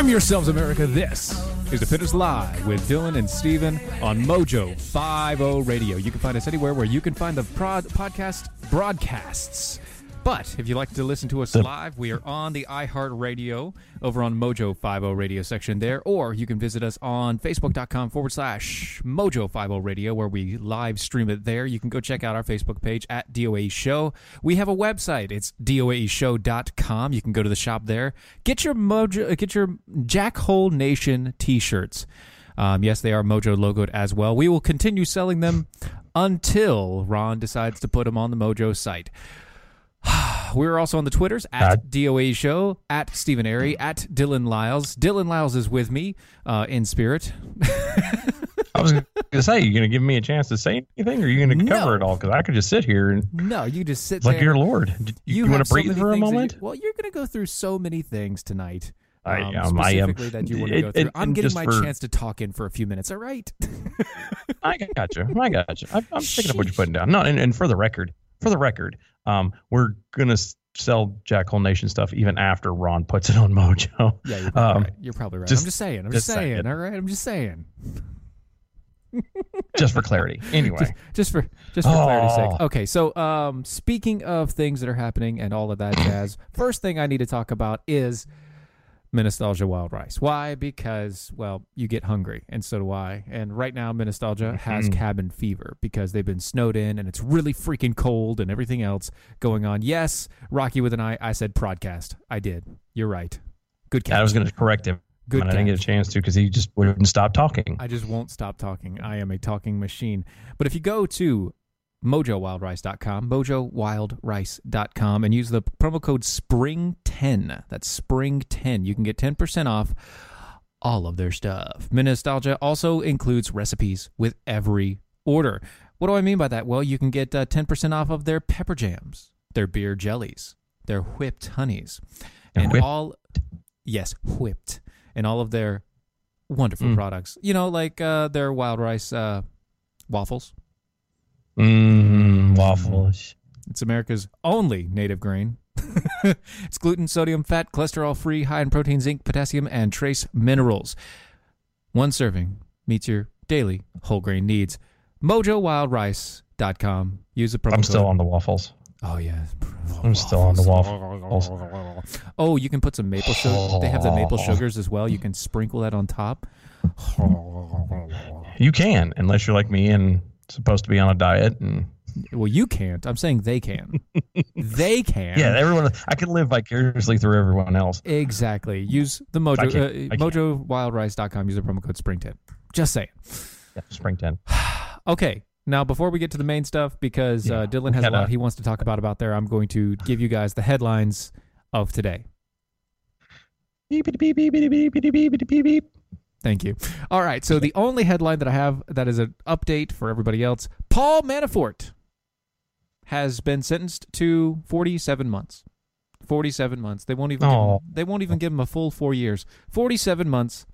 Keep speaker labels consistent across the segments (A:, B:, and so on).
A: Arm yourselves, America. This is the Fitness Live with Dylan and Steven on Mojo 50 Radio. You can find us anywhere where you can find the prod- podcast broadcasts. But if you'd like to listen to us live, we are on the iHeartRadio over on Mojo 50 Radio section there, or you can visit us on Facebook.com forward slash Mojo 50 Radio, where we live stream it there. You can go check out our Facebook page at DOA Show. We have a website. It's DOAShow.com. You can go to the shop there. Get your Mojo, uh, get your Jackhole Nation t-shirts. Um, yes, they are Mojo logoed as well. We will continue selling them until Ron decides to put them on the Mojo site. We're also on the Twitters at DOA Show, at Stephen Airy, at Dylan Lyles. Dylan Lyles is with me uh, in spirit.
B: I was going to say, you going to give me a chance to say anything, or are you going to cover
A: No.
B: it all? Because I could just sit here and
A: No, you just sit
B: like your Lord. You,
A: have
B: want to
A: so
B: breathe for a
A: that you-
B: moment?
A: well, you're going to go through so many things tonight.
B: I-
A: um,
B: um, I am-
A: specifically that you want to go through.
B: it-
A: I'm getting my
B: for-
A: chance to talk in for a few minutes. All right.
B: I got you. I got you. I, I'm picking up what you're putting down. No, and, and for the record, for the record, um, we're gonna sell Jack Hole Nation stuff even after Ron puts it on Mojo.
A: Yeah, you're probably
B: Um,
A: right. You're probably right.
B: just-
A: I'm just saying. I'm just,
B: just
A: saying.
B: saying.
A: All right. I'm just saying.
B: just for clarity. Anyway,
A: just for just for clarity's sake.
B: Oh.
A: Okay, so um, speaking of things that are happening and all of that jazz, first thing I need to talk about is Nostalgia Wild Rice. Why? Because well, you get hungry, and so do I. And right now, Nostalgia has
B: Mhm.
A: cabin fever because they've been snowed in, and it's really freaking cold, and everything else going on. Yes, Rocky with an I. I said podcast. I did. You're right. Good catch.
B: I was going to correct him,
A: Good
B: I didn't get a chance to because he just wouldn't stop talking.
A: I just won't stop talking. I am a talking machine. But if you go to mojowildrice.com, mojowildrice.com, and use the promo code SPRING10, that's SPRING10, you can get 10% off all of their stuff. Nostalgia also includes recipes with every order. What do I mean by that? Well, you can get uh, 10% off of their pepper jams, their beer jellies, their whipped honeys, and
B: Whipped?
A: all, yes, whipped, and all of their wonderful
B: Mm.
A: products. You know, like uh, their wild rice uh, waffles.
B: Mmm, waffles. Mm.
A: It's America's only native grain. it's gluten, sodium, fat, cholesterol free, high in protein, zinc, potassium, and trace minerals. One serving meets your daily whole grain needs. MojoWildRice.com. Use the promo
B: I'm still
A: code.
B: on the waffles.
A: Oh yeah,
B: I'm still on the waffles.
A: Oh, you can put some maple sugar. They have the maple sugars as well. You can sprinkle that on top.
B: You can, unless you're like me and supposed to be on a diet. And
A: Well, you can't. I'm saying they can. they can.
B: yeah, everyone. I can live vicariously through everyone else.
A: Exactly. Use the Mojo uh, MojoWildRice.com. Use the promo code Spring10. Just saying.
B: Yeah, spring ten.
A: Okay. Now, before we get to the main stuff, because uh, Dylan has a lot he wants to talk about about there, I'm going to give you guys the headlines of today.
B: Beep, beep, beep, beep, beep, beep, beep, beep, beep, beep.
A: Thank you. All right. So the only headline that I have that is an update for everybody else: Paul Manafort has been sentenced to 47 months. 47 months. They won't even give him, they won't even give him a full four years. 47 months.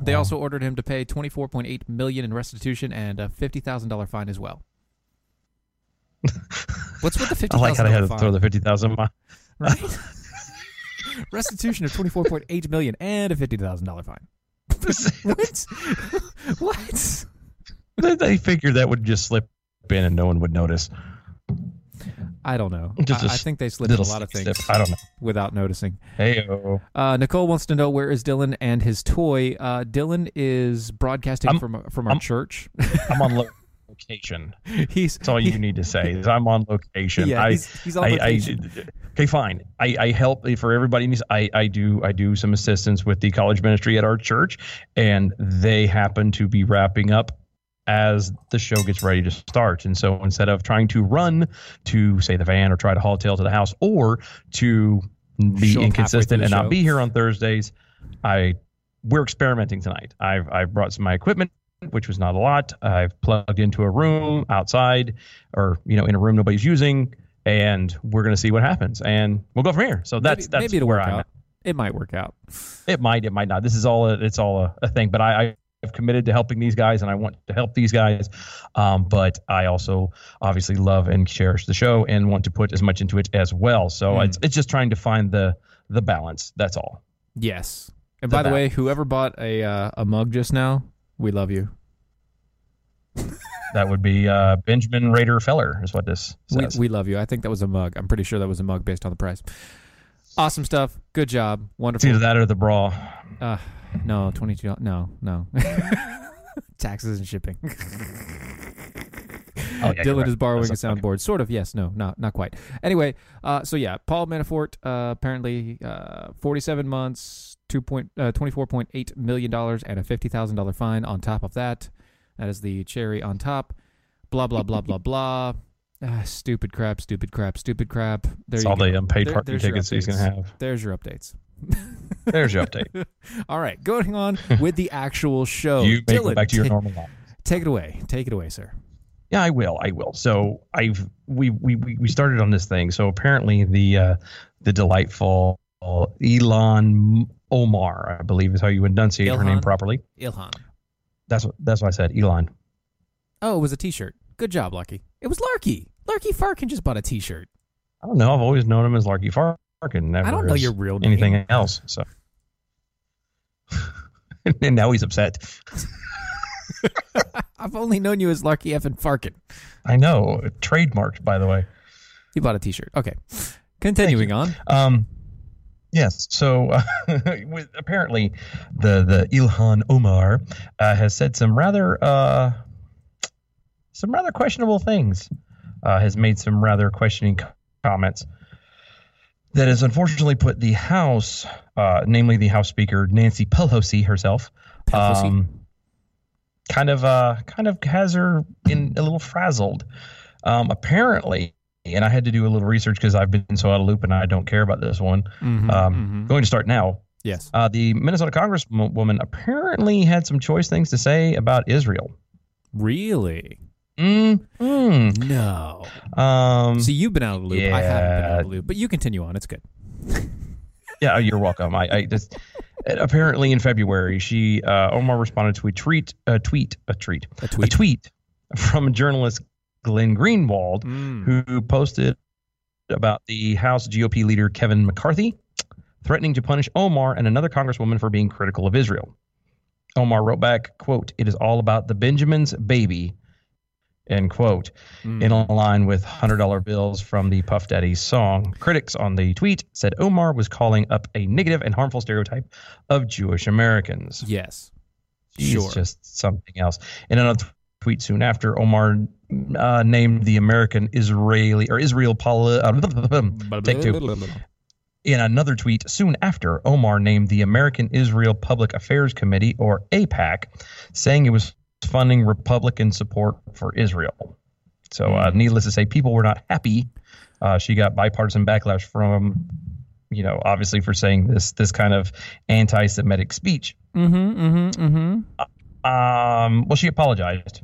A: They also ordered him to pay 24.8 million in restitution and a $50,000 fine as well. What's with the fifty
B: I like how they had to throw the fifty thousand.
A: right? Restitution of twenty four point eight million and a fifty thousand dollar fine. what? what?
B: they, figured that would just slip in and no one would notice.
A: I don't know.
B: Just
A: I, I think they slipped a lot of things
B: I don't know.
A: without noticing.
B: Hey,
A: Uh, Nicole wants to know where is Dylan and his toy. Uh, Dylan is broadcasting
B: I'm-
A: from from our
B: I'm-
A: church.
B: I'm on lo- location.
A: he's
B: That's all you need to say. Is I'm on location.
A: Yeah,
B: I,
A: he's- he's on
B: I,
A: location.
B: I, okay, fine. I, I help for everybody. needs- I, I do I do some assistance with the college ministry at our church, and they happen to be wrapping up as the show gets ready to start. And so instead of trying to run to say the van or try to haul tail to the house or to be
A: halfway
B: inconsistent and
A: show.
B: not be here on Thursdays, I we're experimenting tonight. I've I've brought some of my equipment, which was not a lot. I've plugged into a room outside, or you know, in a room nobody's using, and we're gonna see what happens, and we'll go from here. So that's
A: maybe,
B: that's
A: maybe it'll
B: where
A: work
B: I'm
A: out.
B: at.
A: It might work out.
B: It might, it might not. This is all a, it's all a, a thing. But I, I have committed to helping these guys, and I want to help these guys. Um, but I also obviously love and cherish the show, and want to put as much into it as well. So
A: Mm.
B: it's it's just trying to find the the balance. That's all.
A: Yes. And
B: The
A: by the way, whoever bought a uh, a mug just now, we love you.
B: That would be uh, Benjamin Rader Feller, is what this
A: We,
B: says.
A: we love you. I think that was a mug. I'm pretty sure that was a mug based on the price. Awesome stuff. Good job.
B: it's
A: Wonderful.
B: either that or the bra.
A: Uh, no, twenty two. No, no. Taxes and shipping.
B: Oh, yeah,
A: Dylan
B: right.
A: is borrowing a
B: That's okay.
A: soundboard. Sort of. Yes. No. Not. Not quite. Anyway. Uh. So yeah. Paul Manafort. Uh. Apparently. Uh. Forty seven months. Two point. Uh. Twenty four point eight million dollars and a fifty thousand dollar fine on top of that. That is the cherry on top. Blah blah blah blah blah. Ah, stupid crap. Stupid crap. Stupid crap. There
B: It's
A: you
B: all
A: go.
B: the unpaid
A: There-
B: parking tickets he's to have.
A: There's your updates.
B: There's your update.
A: All right, going on with the actual show.
B: you
A: Dylan,
B: go back to your
A: ta-
B: normal life.
A: Take it away. Take it away, sir.
B: Yeah, I will. I will. So I've we we we we started on this thing. So apparently the uh, the delightful Elon Omar, I believe is how you enunciate her name properly.
A: Ilhan.
B: That's what that's what I said. Elon.
A: Oh, it was a T-shirt. Good job, Lucky. It was Larky. Larky Farkin just bought a T-shirt.
B: I don't know. I've always known him as Larky Farkin. Never
A: I don't know your real name.
B: anything else. So. and now he's upset.
A: I've only known you as Larky F and Farkin.
B: I know. Trademarked, by the way.
A: You bought a T-shirt. Okay. Continuing on.
B: Um, yes. So uh, with, apparently, the the Ilhan Omar uh, has said some rather uh, some rather questionable things. Uh, has made some rather questioning comments. That has unfortunately put the House, uh, namely the House Speaker Nancy Pelosi herself,
A: Pelosi?
B: um, kind of uh, kind of has her in a little frazzled. Um, apparently, and I had to do a little research because I've been so out of loop and I don't care about this one.
A: Mhm,
B: Um,
A: mhm.
B: Going to start now.
A: Yes.
B: Uh, the Minnesota Congresswoman apparently had some choice things to say about Israel.
A: Really?
B: Mm, mm.
A: No.
B: Um,
A: See, you've been out of the loop. I haven't been out
B: yeah.
A: of the loop, but you continue on. It's good.
B: yeah, you're welcome. I, I just apparently in February, she uh, Omar responded to a tweet, a tweet, a tweet,
A: A tweet.
B: a tweet from a journalist Glenn Greenwald,
A: Mm.
B: who posted about the House GOP leader Kevin McCarthy threatening to punish Omar and another congresswoman for being critical of Israel. Omar wrote back, quote, it is all about the Benjamin's baby, end quote,
A: Mm.
B: in line with $100 bills from the Puff Daddy song. Critics on the tweet said Omar was calling up a negative and harmful stereotype of Jewish Americans.
A: Yes.
B: She's
A: Sure.
B: just something else. In another tweet soon after, Omar uh, named the American Israeli or Israel poli- uh, take two. In another tweet soon after, Omar named the American Israel Public Affairs Committee or AIPAC, saying it was funding Republican support for Israel. So, uh, needless to say, people were not happy. Uh, she got bipartisan backlash from, you know, obviously for saying this this kind of anti-Semitic speech.
A: Mm-hmm. Mm-hmm. Mm-hmm.
B: Um, well, she apologized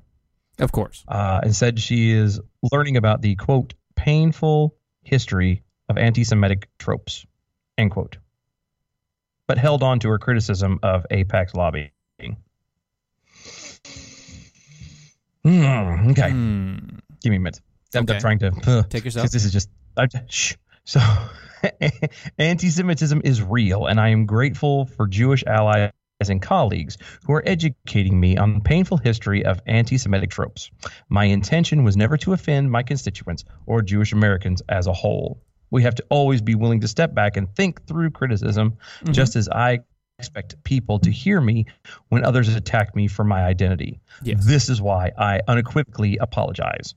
A: Of course.
B: uh, and said she is learning about the quote painful history of anti-Semitic tropes end quote, but held on to her criticism of AIPAC's lobbying. Hmm, okay,
A: Hmm.
B: give me a minute. I'm,
A: Okay.
B: Trying to uh,
A: Take yourself.
B: because this is just I, shh. So, anti-Semitism is real, and I am grateful for Jewish allies and colleagues who are educating me on the painful history of anti-Semitic tropes. My intention was never to offend my constituents or Jewish Americans as a whole. We have to always be willing to step back and think through criticism, mm-hmm. just as I expect people to hear me when others attack me for my identity.
A: Yes.
B: This is why I unequivocally apologize.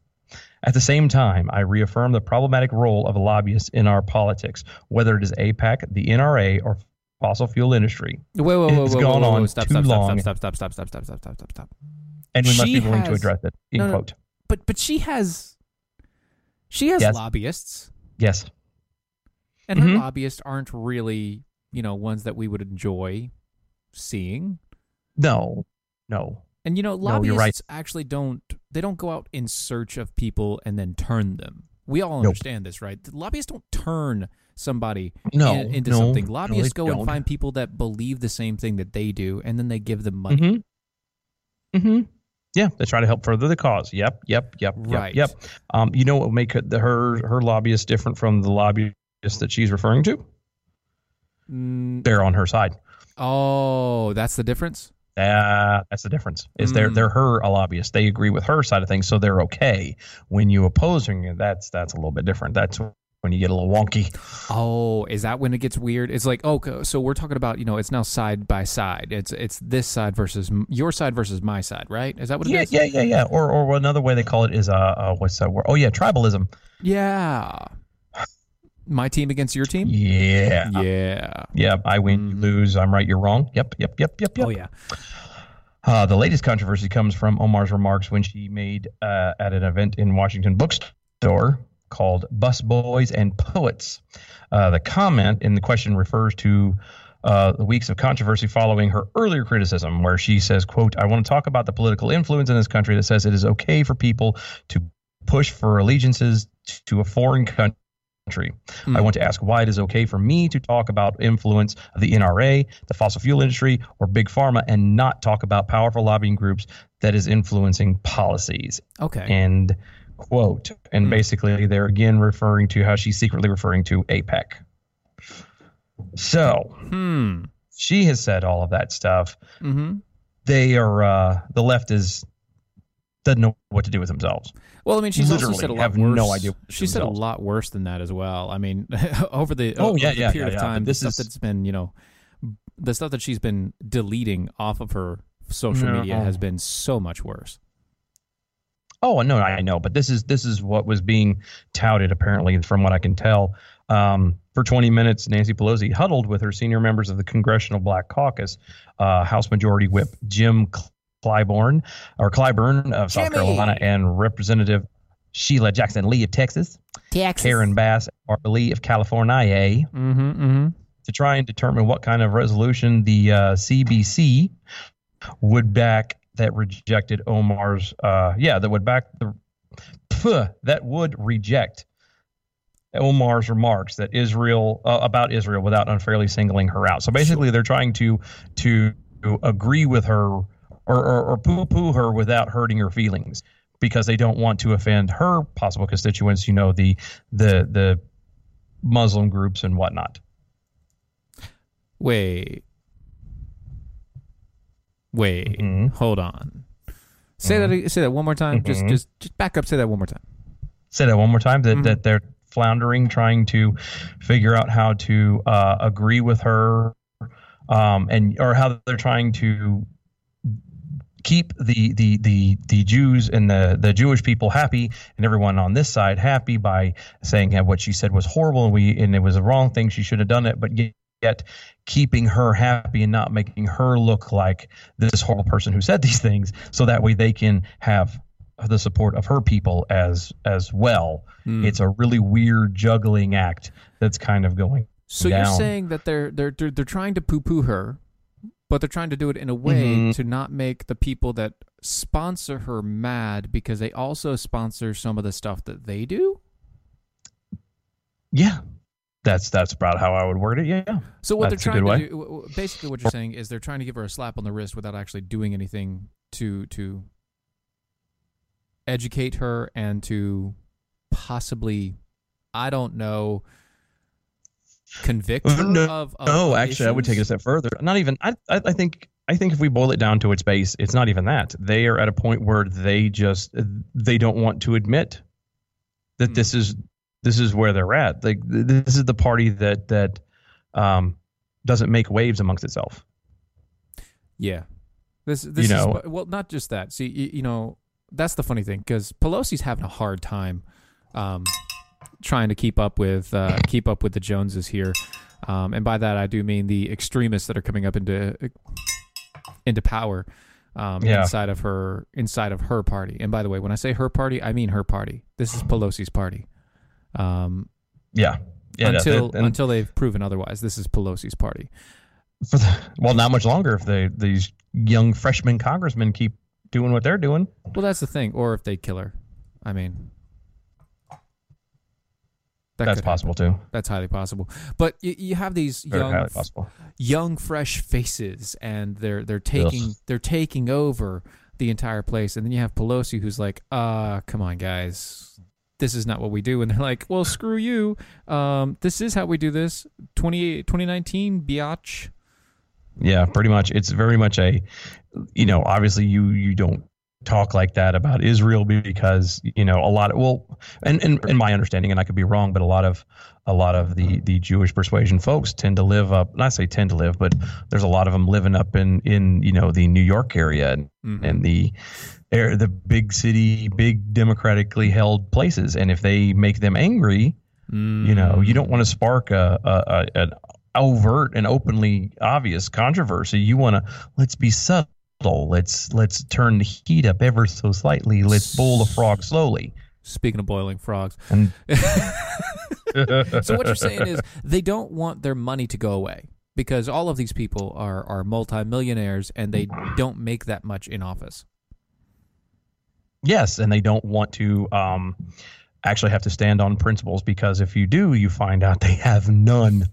B: At the same time, I reaffirm the problematic role of lobbyists in our politics, whether it is AIPAC, the NRA, or fossil fuel industry.
A: Wait, wait, wait,
B: It's
A: wait,
B: gone
A: wait, wait,
B: on
A: wait, stop,
B: too
A: stop, stop,
B: long.
A: stop, stop, stop, stop, stop, stop, stop, stop, stop,
B: And we must be willing to address it. End
A: No, no.
B: quote.
A: But but she has she has
B: Yes.
A: lobbyists,
B: Yes.
A: and her
B: Mhm.
A: lobbyists aren't really you know ones that we would enjoy seeing.
B: No. No.
A: And you know,
B: No,
A: lobbyists
B: right.
A: actually don't they don't go out in search of people and then turn them. We all
B: Nope.
A: understand this, right? The lobbyists don't turn somebody
B: No,
A: in- into
B: no,
A: something. Lobbyists
B: they
A: go and
B: don't.
A: find people that believe the same thing that they do, and then they give them money.
B: Mm-hmm. Mm-hmm. Yeah, they try to help further the cause. Yep, yep, yep,
A: Right.
B: yep, yep. Um, you know what would make it, her her lobbyist different from the lobbyist that she's referring to?
A: Mm,
B: They're on her side.
A: oh, that's the difference.
B: Uh, that's the difference. Is they're
A: Mm.
B: they're her a lobbyist. They agree with her side of things, so they're okay. When you opposing it, that's that's a little bit different. That's when you get a little wonky.
A: Oh, is that when it gets weird? It's like, oh, so we're talking about, you know, it's now side by side. It's it's this side versus your side versus my side, right? Is that what it
B: Yeah,
A: is?
B: yeah, yeah, yeah. Or or another way they call it is uh, uh what's that word? Oh yeah, tribalism.
A: Yeah. My team against your team?
B: Yeah.
A: Yeah.
B: Yeah, I win, you lose. I'm right, you're wrong. Yep, yep, yep, yep, yep.
A: Oh yeah.
B: Uh, the latest controversy comes from Omar's remarks when she made uh, at an event in Washington bookstore called "Busboys and Poets." Uh, the comment in the question refers to uh, the weeks of controversy following her earlier criticism, where she says, "quote I want to talk about the political influence in this country that says it is okay for people to push for allegiances to a foreign country." I want to ask why it is okay for me to talk about influence of the NRA, the fossil fuel industry, or big pharma, and not talk about powerful lobbying groups that is influencing policies.
A: Okay.
B: And quote. And basically, they're again referring to how she's secretly referring to AIPAC. So
A: hmm.
B: she has said all of that stuff.
A: Mm-hmm.
B: They are uh, the left is doesn't know what to do with themselves.
A: Well, I mean, she's also
B: Literally
A: said a lot
B: have
A: worse.
B: no idea
A: She said a lot worse than that as well. I mean, over the
B: Oh,
A: over
B: yeah,
A: the
B: yeah,
A: period
B: yeah,
A: of time,
B: this
A: stuff
B: is-
A: that's been, you know, the stuff that she's been deleting off of her social
B: No.
A: media has been so much worse.
B: Oh no, I know, but this is this is what was being touted apparently, from what I can tell. Um, for 20 minutes, Nancy Pelosi huddled with her senior members of the Congressional Black Caucus, uh, House Majority Whip Jim Clyburn or Clyburn of South
A: Jimmy!
B: Carolina and Representative Sheila Jackson Lee of Texas, Karen Bass Barbara Lee of California,
A: Mm-hmm. Mm-hmm.
B: to try and determine what kind of resolution the uh, CBC would back that rejected Omar's, uh, yeah, that would back the, ph, that would reject Omar's remarks that Israel uh, about Israel without unfairly singling her out. So basically, they're trying to to agree with her or, or, or poo-poo her without hurting her feelings because they don't want to offend her possible constituents. You know, the the the Muslim groups and whatnot.
A: Wait. Wait.
B: Mhm.
A: Hold on. Say that. Say that one more time. Just,
B: Mhm.
A: just, just back up. Say that one more time.
B: Say that one more time. That that they're floundering, trying to figure out how to uh, agree with her, um, and or how they're trying to keep the the the the Jews and the the Jewish people happy and everyone on this side happy by saying that what she said was horrible and we and it was the wrong thing. She should have done it but yet, yet keeping her happy and not making her look like this horrible person who said these things so that way they can have the support of her people as as well.
A: Hmm.
B: it's a really weird juggling act that's kind of going
A: So you're saying that they're they're they're, they're trying to poo-poo her, but they're trying to do it in a way
B: Mhm.
A: to not make the people that sponsor her mad because they also sponsor some of the stuff that they do.
B: yeah that's that's about how i would word it yeah
A: So what
B: That's
A: they're trying to do, basically, what you're saying is they're trying to give her a slap on the wrist without actually doing anything to to educate her and to possibly, I don't know, convict her
B: no,
A: of, of
B: no, actually, I would take it a step further. Not even. I, I, I think. I think if we boil it down to its base, it's not even that. They are at a point where they just they don't want to admit that
A: Hmm.
B: this is this is where they're at. Like this is the party that that um, doesn't make waves amongst itself.
A: Yeah. This this
B: You know-
A: is well not just that. See you, you know that's the funny thing cuz Pelosi's having a hard time um trying to keep up with uh keep up with the Joneses here. Um and by that I do mean the extremists that are coming up into into power um
B: Yeah.
A: inside of her inside of her party. And by the way, when I say her party, I mean her party. This is Pelosi's party. Um
B: Yeah. Yeah.
A: until
B: and
A: until they've proven otherwise. This is Pelosi's party.
B: for the, well, not much longer if they these young freshman congressmen keep doing what they're doing.
A: Well, that's the thing. Or if they kill her, I mean, that
B: That's possible
A: happen.
B: too.
A: That's highly possible. But you, you have these
B: Very
A: young, young, fresh faces, and they're they're taking
B: Ugh.
A: they're taking over the entire place. And then you have Pelosi, who's like, "Uh, come on, guys." This is not what we do, and they're like, "Well, screw you. Um, this is how we do this." 20, 2019, biatch.
B: Yeah, pretty much. It's very much a, you know, obviously you you don't talk like that about Israel because you know a lot of well, and and in my understanding, and I could be wrong, but a lot of a lot of the the Jewish persuasion folks tend to live up. Not say tend to live, but there's a lot of them living up in in you know the New York area and,
A: Mhm.
B: and the air the big city, big democratically held places, and if they make them angry, you know you don't want to spark a, a, a an overt and openly obvious controversy you want to let's be subtle let's let's turn the heat up ever so slightly. Let's boil the frog slowly.
A: Speaking of boiling frogs,
B: and
A: so what you're saying is they don't want their money to go away because all of these people are are multimillionaires and they don't make that much in office.
B: yes and they don't want to um actually have to stand on principles because if you do you find out they have none.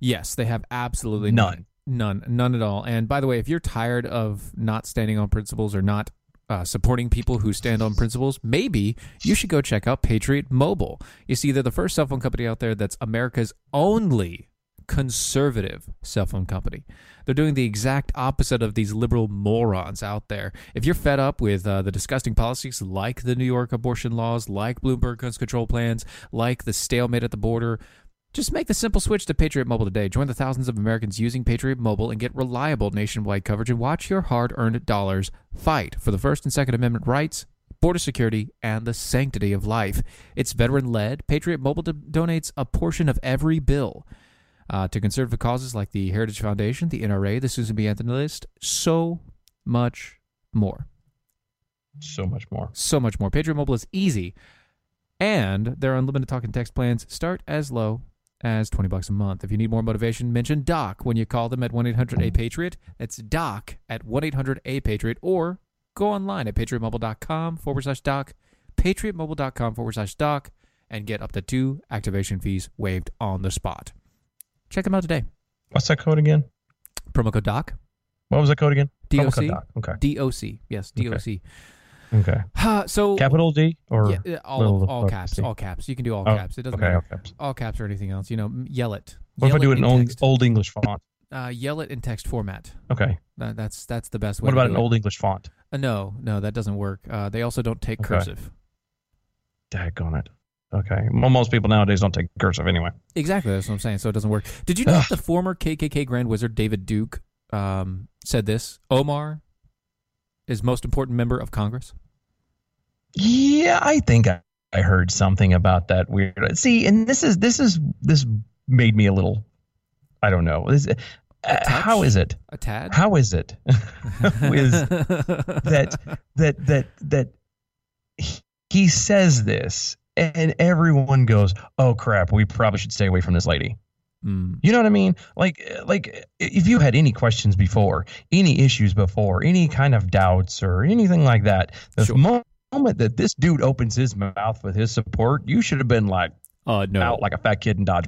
A: Yes, they have absolutely
B: None.
A: none, none none at all. And by the way, if you're tired of not standing on principles or not uh, supporting people who stand on principles, maybe you should go check out Patriot Mobile. You see, they're the first cell phone company out there that's America's only conservative cell phone company. They're doing the exact opposite of these liberal morons out there. If you're fed up with uh, the disgusting policies like the New York abortion laws, like Bloomberg guns control plans, like the stalemate at the border, just make the simple switch to Patriot Mobile today. Join the thousands of Americans using Patriot Mobile and get reliable nationwide coverage and watch your hard earned dollars fight for the First and Second Amendment rights, border security, and the sanctity of life. It's veteran led. Patriot Mobile do- donates a portion of every bill uh, to conservative causes like the Heritage Foundation, the NRA, the Susan B. Anthony List, so much more
B: so much more
A: so much more. Patriot Mobile is easy, and their unlimited talk and text plans start as low as 20 bucks a month. If you need more motivation, mention Doc when you call them at 1-800-A-PATRIOT. That's Doc at 1-800-A-PATRIOT, or go online at patriotmobile.com forward slash Doc, patriotmobile.com forward slash Doc, and get up to two activation fees waived on the spot. Check them out today.
B: what's that code again
A: Promo code DOC,
B: what was that code again
A: DOC,
B: code doc. okay
A: D-O-C. Yes, D-O-C.
B: okay
A: Ha, so
B: capital d or
A: yeah, all all caps, all caps. You can do all
B: Oh,
A: caps. It doesn't
B: okay
A: matter.
B: all caps.
A: All caps or anything else. You know, yell it.
B: what if i do it in old, old english font
A: Uh, yell it in text format.
B: okay
A: That, that's that's the best way.
B: what about an
A: it.
B: old english font
A: Uh, no, no, that doesn't work. Uh, they also don't take
B: Okay.
A: cursive.
B: Daggone it. Okay. Well, most people nowadays don't take cursive anyway.
A: Exactly, that's what I'm saying. So it doesn't work. Did you know that the former KKK Grand Wizard David Duke um, said this? Omar is most important member of Congress.
B: Yeah, I think I, I heard something about that weird. See, and this is this is this made me a little. I don't know. This, uh, how is it?
A: A tad.
B: How is it? is that that that that he- says this and everyone goes, "Oh crap, we probably should stay away from this lady."
A: Mm.
B: You know what I mean? Like, like if you had any questions before, any issues before, any kind of doubts or anything like that, the
A: Sure.
B: mo- moment that this dude opens his mouth with his support, you should have been like
A: Uh, no.
B: out like a fat kid in Dodge.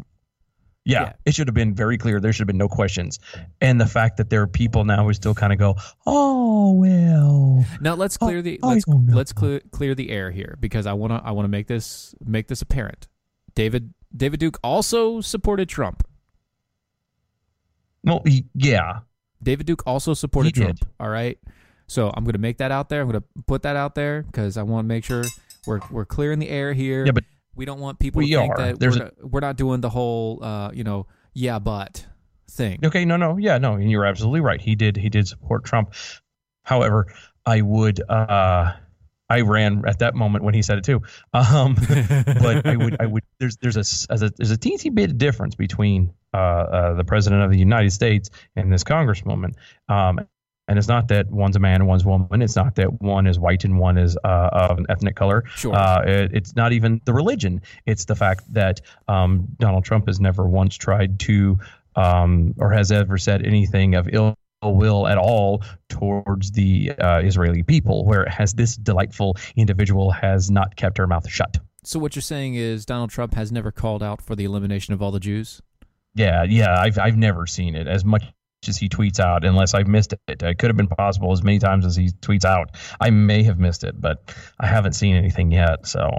B: Yeah,
A: Yeah.
B: it should have been very clear. There should have been no questions. And the fact that there are people now who still kind of go, "Oh well."
A: Now let's clear the let's let's clear clear the air here because I want to I want to make this make this apparent. David David Duke also supported Trump.
B: Well, he- yeah,
A: David Duke also supported. Trump. All right, so I'm going to make that out there. I'm going to put that out there because I want to make sure we're we're clearing the air here.
B: yeah, but
A: we don't want people
B: We
A: think
B: are.
A: that
B: There's
A: we're, not, we're not doing the whole uh, you know yeah but thing.
B: Okay, no, no, yeah, no, and you're absolutely right. He did, he did support Trump. However, I would, uh, I ran at that moment when he said it too. Um, but I would, I would. There's, there's a, as a, there's a teensy bit of difference between uh, uh, the president of the United States and this congresswoman. Um, and it's not that one's a man and one's a woman. It's not that one is white and one is uh, of an ethnic color.
A: Sure.
B: Uh, it, it's not even the religion. It's the fact that um, Donald Trump has never once tried to um, or has ever said anything of ill will at all towards the uh, Israeli people, whereas this delightful individual has not kept her mouth shut.
A: So what you're saying is Donald Trump has never called out for the elimination of all the Jews.
B: Yeah, yeah, I've I've never seen it as much as he tweets out, unless I've missed it. It could have been possible as many times as he tweets out. I may have missed it, but I haven't seen anything yet. So,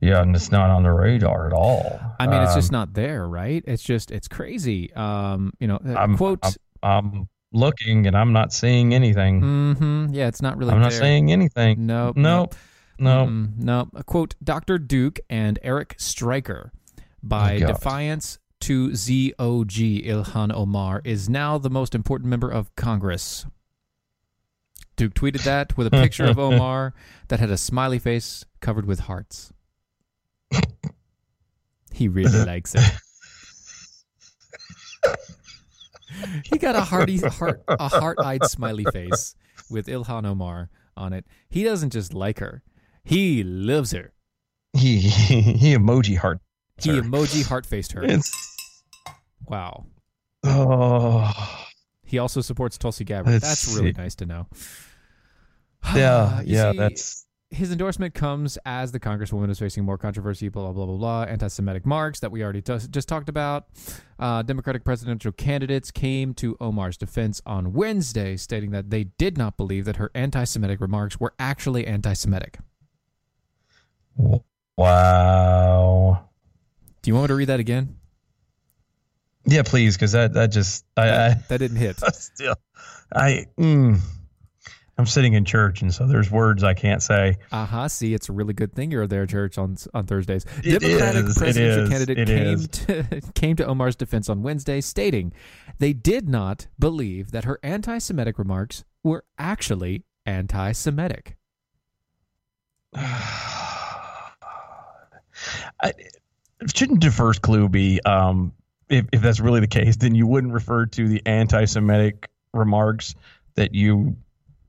B: yeah, and it's not on the radar at all.
A: I mean, it's
B: Um,
A: just not there, right? It's just it's crazy. Um, you know, uh,
B: I'm,
A: quote.
B: I'm, I'm looking and I'm not seeing anything.
A: Mm-hmm. yeah, it's not really.
B: I'm not
A: there.
B: saying anything.
A: Nope.
B: Nope. No.
A: Mm, no. A quote Dr. Duke and Eric Striker by
B: Oh,
A: defiance to ZOG Ilhan Omar is now the most important member of Congress. Duke tweeted that with a picture of Omar that had a smiley face covered with hearts. He really likes it. he got a hearty heart a heart-eyed smiley face with Ilhan Omar on it. He doesn't just like her. He loves her.
B: He he emoji heart.
A: He emoji heart faced her.
B: It's
A: Wow.
B: oh
A: He also supports Tulsi Gabbard.
B: Let's
A: That's really
B: see.
A: nice to know.
B: yeah yeah
A: see,
B: that's
A: his endorsement comes as the congresswoman is facing more controversy, blah, blah, blah, blah, blah. Anti Semitic marks that we already just just talked about. Uh, Democratic presidential candidates came to Omar's defense on Wednesday, stating that they did not believe that her anti Semitic remarks were actually anti Semitic.
B: wow.
A: Do you want me to read that again?
B: Yeah, please, because that that just I, I
A: That didn't hit.
B: still I mm, I'm sitting in church and so there's words I can't say.
A: Uh huh. See, it's a really good thing you're there, church, on on Thursdays.
B: It
A: Democratic
B: is,
A: presidential
B: is,
A: candidate came
B: is.
A: to came to Omar's defense on Wednesday, stating they did not believe that her anti-Semitic remarks were actually anti-Semitic.
B: I, shouldn't the first clue be um, if, if that's really the case, then you wouldn't refer to the anti Semitic remarks that you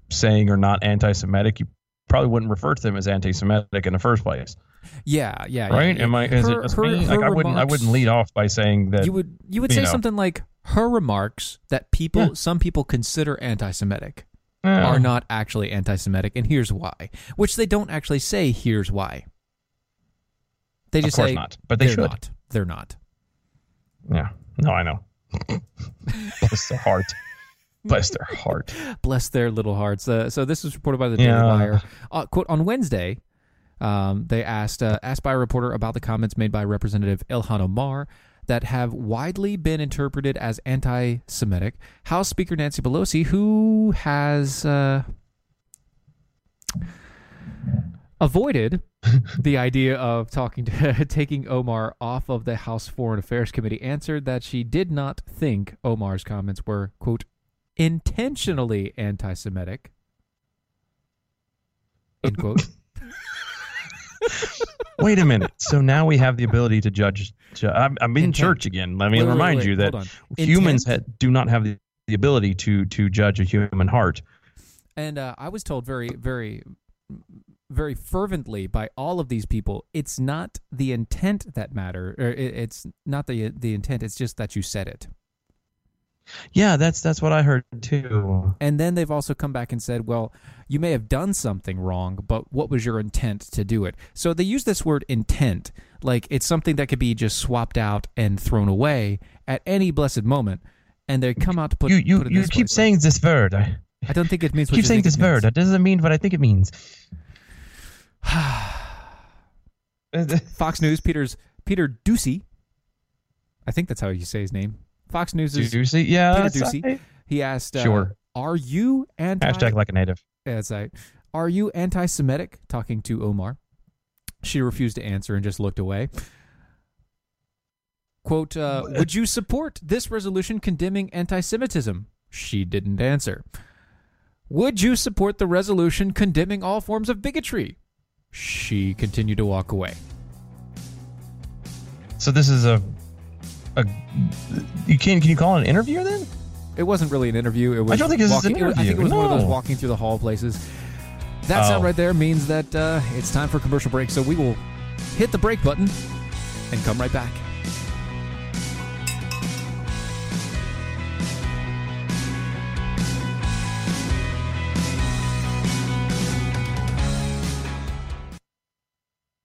B: saying are not anti Semitic. You probably wouldn't refer to them as anti Semitic in the first place.
A: Yeah, yeah,
B: Right?
A: yeah.
B: Am I is
A: Her-
B: it
A: her-
B: me?
A: her
B: Like I wouldn't I wouldn't lead off by saying that
A: You would you would
B: you
A: say
B: know.
A: something like her remarks that people
B: Yeah.
A: some people consider anti-Semitic
B: eh,
A: are not actually anti-Semitic, and here's why. Which they don't actually say. Here's why. They
B: Of
A: just
B: course
A: say
B: not, but they
A: they're
B: should.
A: not. They're not.
B: Yeah. No, I know. Bless their heart. Bless their heart.
A: Bless their little hearts. Uh, so this was reported by the Daily
B: Yeah.
A: Wire. Uh, quote on Wednesday, um, they asked uh, asked by a reporter about the comments made by Representative Ilhan Omar that have widely been interpreted as anti-Semitic. House Speaker Nancy Pelosi, who has uh, avoided the idea of talking to taking Omar off of the House Foreign Affairs Committee, answered that she did not think Omar's comments were quote intentionally anti-Semitic. End quote.
B: Wait a minute. So now we have the ability to judge. ju- I'm, I'm in
A: Intent.
B: church again. Let me
A: Wait, wait,
B: remind
A: wait,
B: you that humans ha- do not have the, the ability to to judge a human heart.
A: And uh, I was told very, very, very fervently by all of these people, it's not the intent that matter. Or it, it's not the the intent. It's just that you said it.
B: Yeah, that's that's what I heard too.
A: And then they've also come back and said, well, you may have done something wrong, but what was your intent to do it? So they use this word intent, like it's something that could be just swapped out and thrown away at any blessed moment. And they come out to put
B: you you,
A: put
B: you keep
A: way.
B: saying this word. I
A: I don't think it means what
B: keep
A: you
B: saying
A: think
B: this word. That doesn't mean what I think it means.
A: Fox News, Peter's Peter Doocy. I think that's how you say his name. Fox News is
B: Juicy, yeah.
A: Peter Doocy.
B: right.
A: He asked, uh,
B: Sure.
A: "Are you anti?"
B: Hashtag like a native.
A: Yeah, That's right. Are you anti-Semitic? Talking to Omar. She refused to answer and just looked away. Quote, uh, would you support this resolution condemning anti-Semitism? She didn't answer. Would you support the resolution condemning all forms of bigotry? She continued to walk away.
B: So this is a a you can can you call it an interview then?
A: It wasn't really an interview. It was
B: I don't think this is an
A: walking, it was- I think it was
B: interview.
A: one of those walking through the hall places. That sound
B: Oh.
A: right there means that uh, it's time for a commercial break. So we will hit the break button and come right back.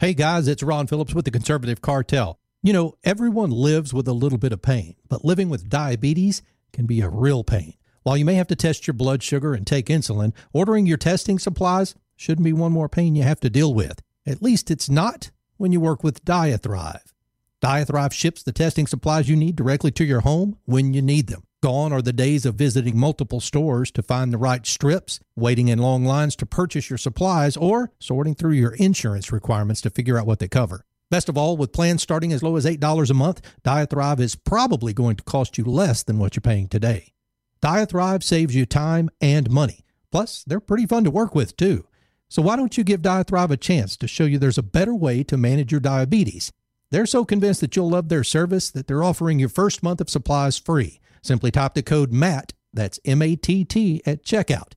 C: Hey guys, it's Ron Phillips with the Conservative Cartel. You know, everyone lives with a little bit of pain, but living with diabetes can be a real pain. While you may have to test your blood sugar and take insulin, ordering your testing supplies shouldn't be one more pain you have to deal with. At least it's not when you work with Diathrive. Diathrive ships the testing supplies you need directly to your home when you need them. Gone are the days of visiting multiple stores to find the right strips, waiting in long lines to purchase your supplies, or sorting through your insurance requirements to figure out what they cover. Best of all, with plans starting as low as $8 a month, Diathrive is probably going to cost you less than what you're paying today. Diathrive saves you time and money. Plus, they're pretty fun to work with, too. So why don't you give Diathrive a chance to show you there's a better way to manage your diabetes? They're so convinced that you'll love their service that they're offering your first month of supplies free. Simply type the code MATT, that's M A T T, at checkout.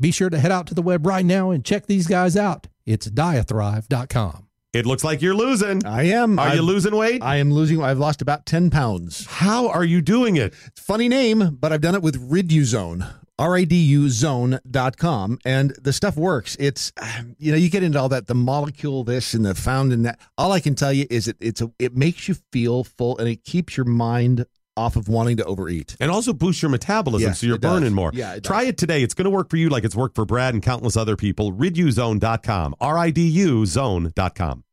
C: Be sure to head out to the web right now and check these guys out. It's diathrive.com.
D: It looks like you're losing.
E: I am.
D: Are you
E: I'm-
D: losing weight?
E: I am losing. I've lost about 10 pounds.
D: How are you doing it?
E: Funny name, but I've done it with Riduzone. R-I-D-U zone.com and the stuff works. It's you know, you get into all that the molecule this and the found in that. All I can tell you is it it's a it makes you feel full and it keeps your mind off of wanting to overeat.
D: And also boosts your metabolism
E: Yes,
D: so you're
E: it does.
D: burning more.
E: Yeah, it
D: Try it today. It's going to work for you like it's worked for Brad and countless other people. Riduzone.com. R I D U zone.com.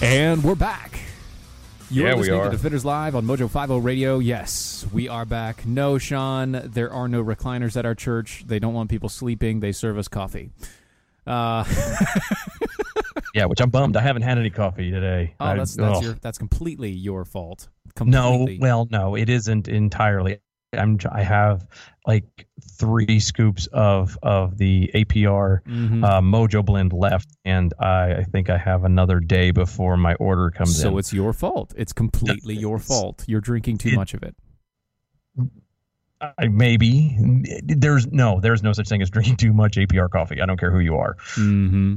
A: And we're back. You're
B: Yeah,
A: listening
B: are.
A: to Defenders Live on Mojo 50 Radio. Yes, we are back. No, Sean, there are no recliners at our church. They don't want people sleeping. They serve us coffee. Uh,
B: Yeah, which I'm bummed. I haven't had any coffee today.
A: oh,
B: I-
A: that's that's your that's completely your fault.
B: No, well, no, it isn't entirely. I'm I have like three scoops of of the APR
A: Mhm.
B: uh, Mojo blend left, and I, I think I have another day before my order comes
A: so
B: in.
A: So it's your fault. It's completely your fault. You're drinking too
B: it-
A: much of it.
B: I, maybe there's no there's no such thing as drinking too much APR coffee. I don't care who you are.
A: Mm-hmm.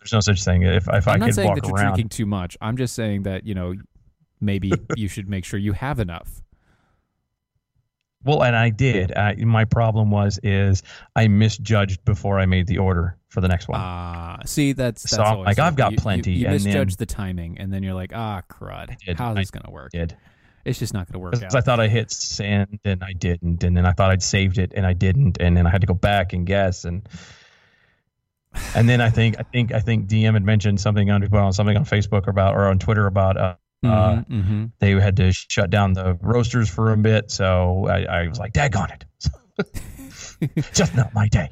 B: There's no such thing. If if I
A: I'm not
B: could
A: saying
B: walk
A: that you're
B: around,
A: drinking too much. I'm just saying that you know maybe you should make sure you have enough.
B: Well, and I did. I, my problem was is I misjudged before I made the order for the next one.
A: Ah, see, that's, that's
B: So I'm like. I've got
A: You-
B: plenty,
A: You, you
B: and then-
A: the timing, and then you're like, ah, crud. How's this gonna work?
B: did.
A: It's just not gonna work
B: Because. I thought I hit send and I didn't, and then I thought I'd saved it and I didn't, and then I had to go back and guess and and then I think I think I think DM had mentioned something on on something on Facebook about or on Twitter about uh, Uh,
A: Mhm, mhm.
B: They had to shut down the roasters for a bit, so I, I was like, "Daggone it, just not my day."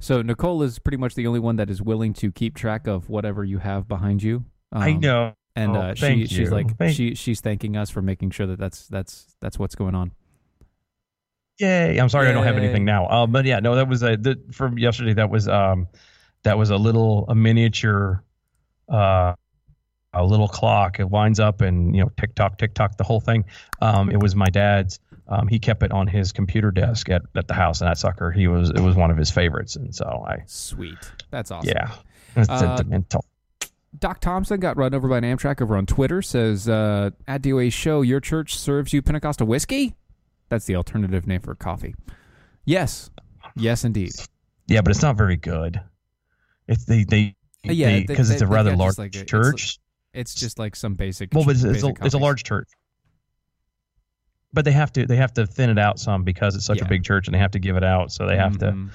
A: So Nicole is pretty much the only one that is willing to keep track of whatever you have behind you.
B: I
A: Um,
B: know.
A: and
B: Oh,
A: uh, she she's like
B: Thank-
A: she she's thanking us for making sure that that's that's that's what's going on.
B: Yay! I'm sorry I don't have anything now. Uh, but yeah, no, that was a the, from yesterday. That was um, that was a little a miniature, uh, a little clock. It winds up and you know tick tock tick tock the whole thing. Um, it was my dad's. Um, he kept it on his computer desk at, at the house, and that sucker he was it was one of his favorites, and so I
A: Sweet, that's awesome.
B: yeah, it's
A: Uh,
B: sentimental.
A: Doc Thompson got run over by an Amtrak over on Twitter. Says uh, at DOA show, your church serves you Pentecostal whiskey. That's the alternative name for coffee. Yes, yes, indeed.
B: Yeah, but it's not very good. It's they they
A: Uh, yeah,
B: because it's a rather large
A: like a-
B: church.
A: It's just like some basic.
B: Well, but it's, it's, a, it's a large church. But they have to they have to thin it out some because it's such
A: Yeah.
B: a big church and they have to give it out, so they have
A: Mhm.
B: to.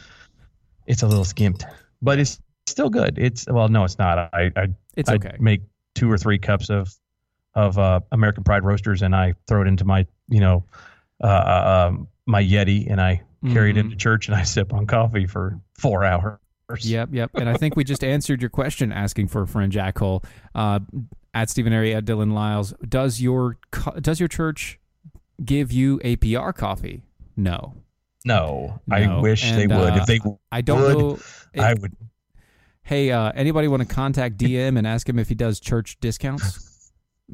B: It's a little skimped, but it's still good. It's well, no, it's not. I I
A: It's
B: I
A: okay.
B: make two or three cups of of uh, American Pride roasters and I throw it into my you know uh, uh, um, my Yeti and I carry it
A: Mhm.
B: into church and I sip on coffee for four hours.
A: Yep, yep. And I think we just answered your question asking for a friend Jack Hole. Uh, at Stephen Airy, at Dylan Lyles. Does your does your church give you APR coffee? No.
B: No, I
A: No.
B: wish they would.
A: uh,
B: if they
A: I don't
B: would,
A: know.
B: I would.
A: Hey, uh, anybody want to contact DM and ask him if he does church discounts?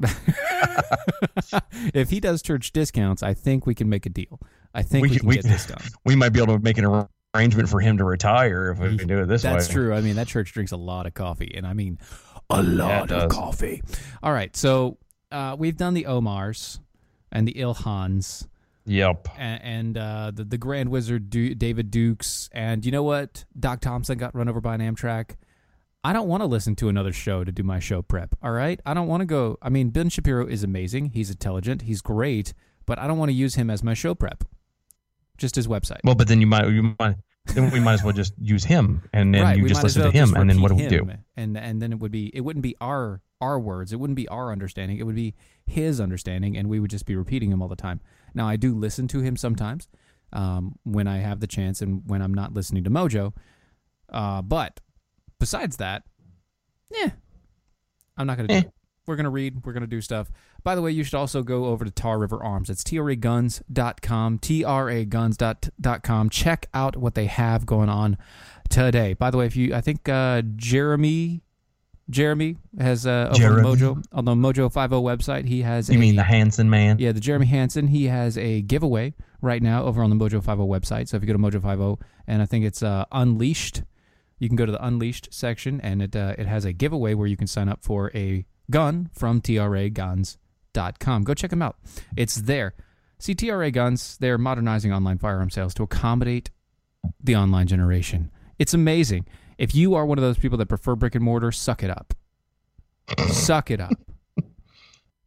A: if he does church discounts, I think we can make a deal. I think we,
B: We-
A: can
B: we-
A: get this done.
B: We might be able to make an arrangement for him to retire if we can do it this way.
A: That's true. I mean, that church drinks a lot of coffee, and I mean a
B: Yeah,
A: lot of coffee. All right, so uh, we've done the Omars and the Ilhans
B: Yep.
A: and, and uh, the the Grand Wizard du- David Dukes, and you know what? Doc Thompson got run over by an Amtrak. I don't want to listen to another show to do my show prep. All right, I don't want to go. I mean, Ben Shapiro is amazing. He's intelligent. He's great, but I don't want to use him as my show prep. Just his website.
B: Well, but then you might you might then we might as well just use him and then
A: right,
B: you just listen to him and then what do we do?
A: And and then it would be it wouldn't be our our words. It wouldn't be our understanding. It would be his understanding, and we would just be repeating him all the time. Now I do listen to him sometimes um, when I have the chance and when I'm not listening to Mojo. Uh, but besides that, yeah, I'm not gonna do
B: Eh.
A: it. We're gonna read. We're gonna do stuff. By the way, you should also go over to Tar River Arms. It's traguns.com, traguns.com. Check out what they have going on today. By the way, if you, I think uh, Jeremy, Jeremy has uh, over
B: Jeremy.
A: on Mojo on the Mojo Five O website. He has
B: You
A: a,
B: mean the Hansen man?
A: yeah, the Jeremy Hansen. He has a giveaway right now over on the Mojo 50 website. So if you go to Mojo 50, and I think it's uh, Unleashed, you can go to the Unleashed section, and it uh, it has a giveaway where you can sign up for a gun from traguns.com. Go check them out. It's there. See, TRA Guns, they're modernizing online firearm sales to accommodate the online generation. It's amazing. If you are one of those people that prefer brick and mortar, suck it up. suck it up.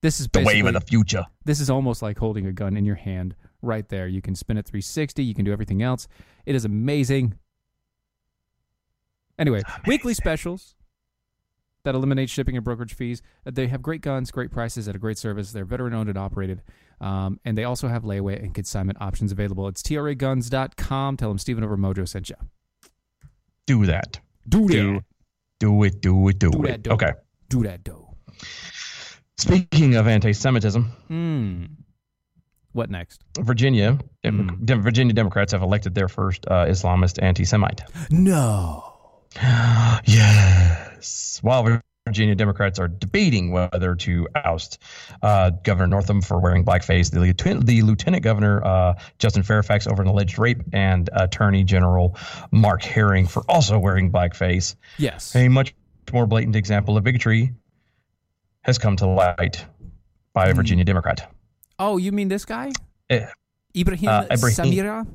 A: This is
B: The wave of the future.
A: this is almost like holding a gun in your hand right there. You can spin it 360, you can do everything else. It is amazing. Anyway, weekly specials that eliminate shipping and brokerage fees. Uh, They have great guns, great prices at a great service. They're veteran owned and operated. Um, and they also have layaway and consignment options available. It's traguns.com. Tell them Stephen over Mojo sent you.
B: Do that.
A: Do
B: Do, do it. Do it. Do,
A: Do
B: it.
A: that, dough.
B: Okay.
A: Do that, dough.
B: Speaking of anti-Semitism,
A: Hmm. What next?
B: Virginia,
A: Hmm.
B: Dem- Virginia Democrats have elected their first uh, Islamist anti-Semite.
A: No.
B: yes. While Virginia Democrats are debating whether to oust uh, Governor Northam for wearing blackface, the, lieutenant, the Lieutenant Governor uh, Justin Fairfax over an alleged rape, and Attorney General Mark Herring for also wearing blackface.
A: Yes.
B: A much more blatant example of bigotry has come to light by
A: Hmm.
B: a Virginia Democrat.
A: Oh, you mean this guy?
B: Eh,
A: Ibrahim
B: Uh, Ibrahim-
A: Samirah?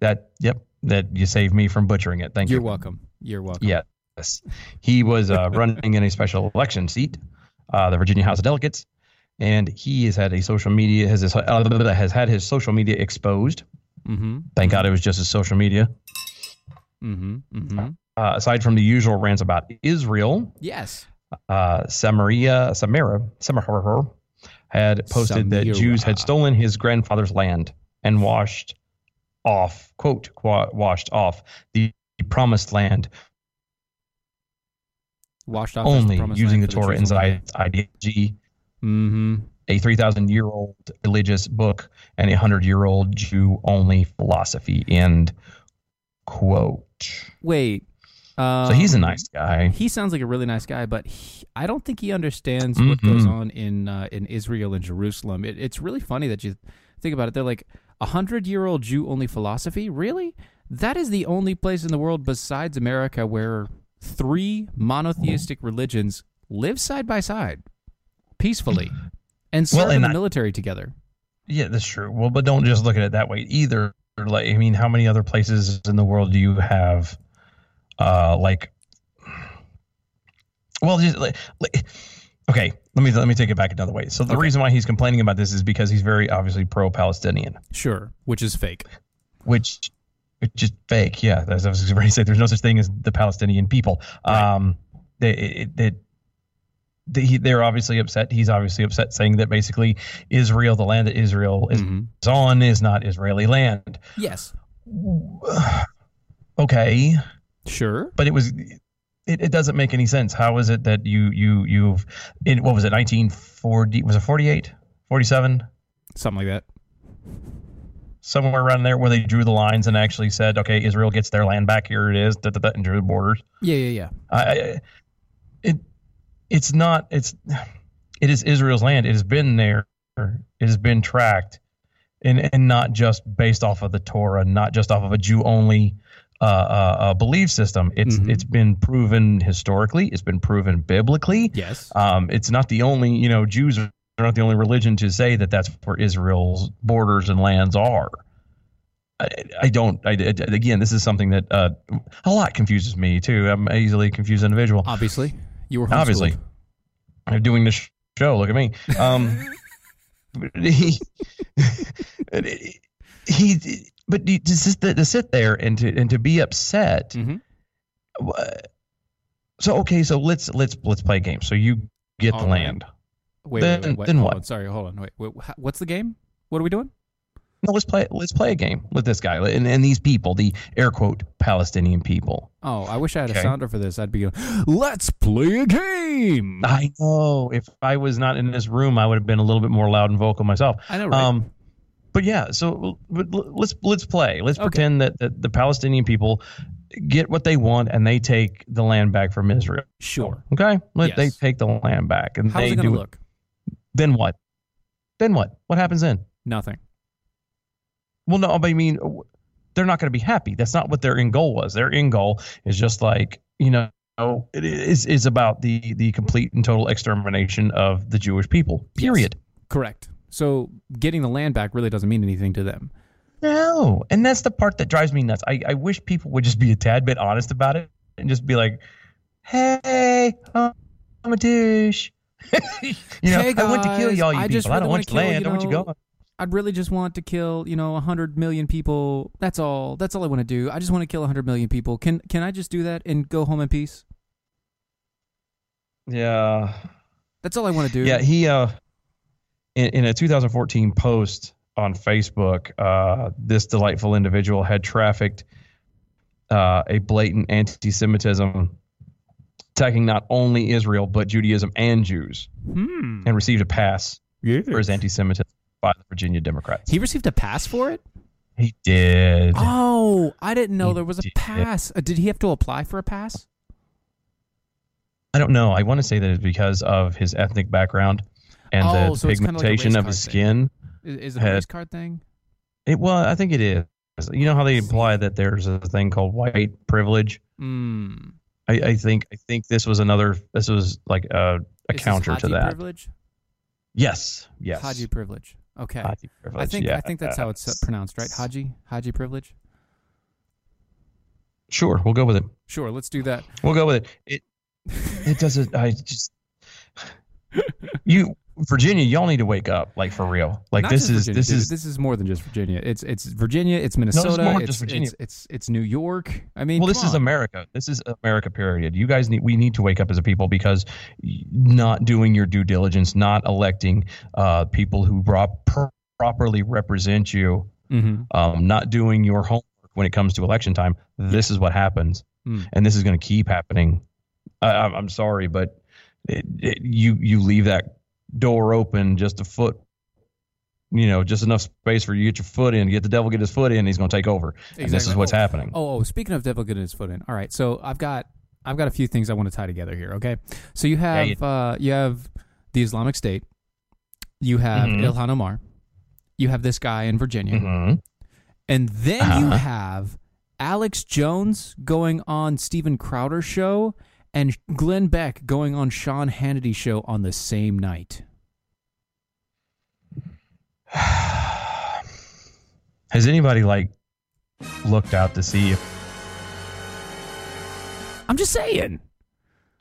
B: that yep, that you saved me from butchering it. Thank
A: You're
B: you.
A: welcome. You're welcome.
B: Yes, he was uh, running in a special election seat, uh, the Virginia House of Delegates, and he has had a social media has his, uh, has had his social media exposed.
A: Mm-hmm.
B: Thank God it was just his social media.
A: Mm-hmm. Mm-hmm.
B: Uh, aside from the usual rants about Israel,
A: Yes.
B: uh, Samaria, Samara, Samara had posted that Jews had stolen his grandfather's land and washed off, quote, washed off the promised land
A: Washed off
B: only using the Torah and. Zionist ideology,
A: Mm-hmm.
B: a 3,000 year old religious book, and a 100 year old Jew only philosophy. End quote.
A: Wait. Um,
B: So he's a nice guy.
A: He sounds like a really nice guy, but he, I don't think he understands what goes on in uh, in Israel and Jerusalem. It, it's really funny that you think about it. They're like a hundred year old Jew only philosophy. Really, that is the only place in the world besides America where three monotheistic religions live side by side peacefully and serve
B: Well,
A: in the
B: I-
A: military together.
B: Yeah, that's true. Well, but don't just look at it that way either. Like, I mean, how many other places in the world do you have, uh, like, well, just like, like okay, let me let me take it back another way. So the
A: Okay.
B: reason why he's complaining about this is because he's very obviously pro-Palestinian,
A: Sure, which is fake.
B: which which is fake. Yeah, as I was ready to say, there's no such thing as the Palestinian people. Um, they it, they, he- they're obviously upset. He's obviously upset, saying that basically Israel, the land that Israel is
A: Mm-hmm.
B: on, is not Israeli land.
A: Yes,
B: Okay,
A: sure.
B: but it was. It, it doesn't make any sense. How is it that you you you've in what was it 1940 was it 48 47
A: Something like that.
B: Somewhere around there where they drew the lines and actually said okay Israel gets their land back here it is da, da, da, and drew the borders.
A: Yeah, yeah, yeah.
B: I, I it it's not it's it is Israel's land. It has been there. It has been tracked, and and not just based off of the Torah, not just off of a Jew only uh, uh, uh, belief system. It's
A: Mhm.
B: it's been proven historically. It's been proven biblically.
A: Yes.
B: Um, it's not the only you know Jews are not the only religion to say that that's where Israel's borders and lands are. I, I don't. I, again, this is something that uh, a lot confuses me too. I'm an easily confused individual.
A: Obviously, you were
B: Obviously. I'm doing this show. Look at me. Um, he, he, but to sit, to sit there and to and to be upset.
A: Mhm.
B: So okay, so let's let's let's play a game. So you get the
A: All right.
B: land.
A: Wait,
B: Then-
A: wait, wait, wait.
B: then
A: hold
B: what?
A: On. Sorry, hold on. Wait, wait. What's the game? What are we doing?
B: No, let's play let's play a game with this guy and, and these people, the air quote Palestinian people.
A: Oh, I wish I had a sounder for this. I'd be going, let's play a game.
B: I know. If I was not in this room, I would have been a little bit more loud and vocal myself.
A: I know, right?
B: Um, but yeah, so but let's let's play. Let's
A: Okay.
B: pretend that, that the Palestinian people get what they want and they take the land back from Israel.
A: Sure.
B: Okay, Let,
A: Yes.
B: they take the land back and
A: How's
B: they do
A: look?
B: Then what? Then what? What happens then?
A: Nothing.
B: Well, no, but I mean, they're not going to be happy. That's not what their end goal was. Their end goal is just like you know, it is is about the the complete and total extermination of the Jewish people. Period.
A: Correct. So getting the land back really doesn't mean anything to them.
B: No, and that's the part that drives me nuts. I, I wish people would just be a tad bit honest about it and just be like, "Hey, I'm a douche." you know,
A: Hey,
B: I want to kill
A: guys,
B: you
A: I
B: people.
A: just
B: I don't want
A: kill,
B: land. I
A: you
B: don't want you
A: know,
B: gone.
A: I'd really just want to kill, you know, 100 million people. That's all. That's all I want to do. I just want to kill 100 million people. Can can I just do that and go home in peace?
B: Yeah.
A: That's all I want to do.
B: Yeah, he uh in, in a 2014 post on Facebook, uh, this delightful individual had trafficked uh, a blatant anti-Semitism attacking not only Israel but Judaism and Jews,
A: Hmm.
B: and received a pass
A: Yeah.
B: for his anti-Semitism by the Virginia Democrats.
A: He received a pass for it?
B: He did.
A: Oh, I didn't know
B: He
A: there was a
B: did.
A: pass. Uh, did he have to apply for a pass?
B: I don't know. I want to say that it's because of his ethnic background and
A: Oh,
B: the
A: so it's kinda like
B: pigmentation of his skin.
A: Is, is it a race card thing?
B: It well, I think it is. You know how they imply that there's a thing called white privilege.
A: Hmm.
B: I, I think I think this was another. This was like a, a counter to that.
A: Privilege?
B: Yes, yes.
A: Haji privilege. Okay.
B: Haji
A: I
B: privilege,
A: think I think that's how it's uh, pronounced, right? Haji Haji privilege.
B: Sure, we'll go with it.
A: Sure, let's do that.
B: We'll go with it. It it doesn't. I just you Virginia, y'all need to wake up, like for real. Like
A: Not
B: this is
A: Virginia,
B: this
A: dude.
B: is
A: this is more than just Virginia. It's it's Virginia. It's
B: it's
A: Minnesota.
B: more than
A: it's,
B: just Virginia.
A: It's, it's it's New York. I mean,
B: well, this is. America. This is America. Period. You guys need. We need to wake up as a people because not doing your due diligence, not electing uh, people who ro- per- properly represent you,
A: Mhm.
B: um, not doing your homework when it comes to election time. This is what happens,
A: Mm.
B: and this is going to keep happening. I, I'm I'm sorry, but it, it, you you leave that door open just a foot. You know, just enough space for you to get your foot in, get the devil get his foot in, he's going to take over. And this is what's
A: Oh,
B: happening.
A: Oh, oh, speaking of devil getting his foot in. All right, so I've got I've got a few things I want to tie together here. Okay, so you have
B: you-
A: uh, you have the Islamic State, you have
B: Mhm.
A: Ilhan Omar, you have this guy in Virginia,
B: Mhm.
A: and then you
B: Uh-huh.
A: have Alex Jones going on Steven Crowder show and Glenn Beck going on Sean Hannity's show on the same night.
B: Has anybody like looked out to see if
A: I'm just saying.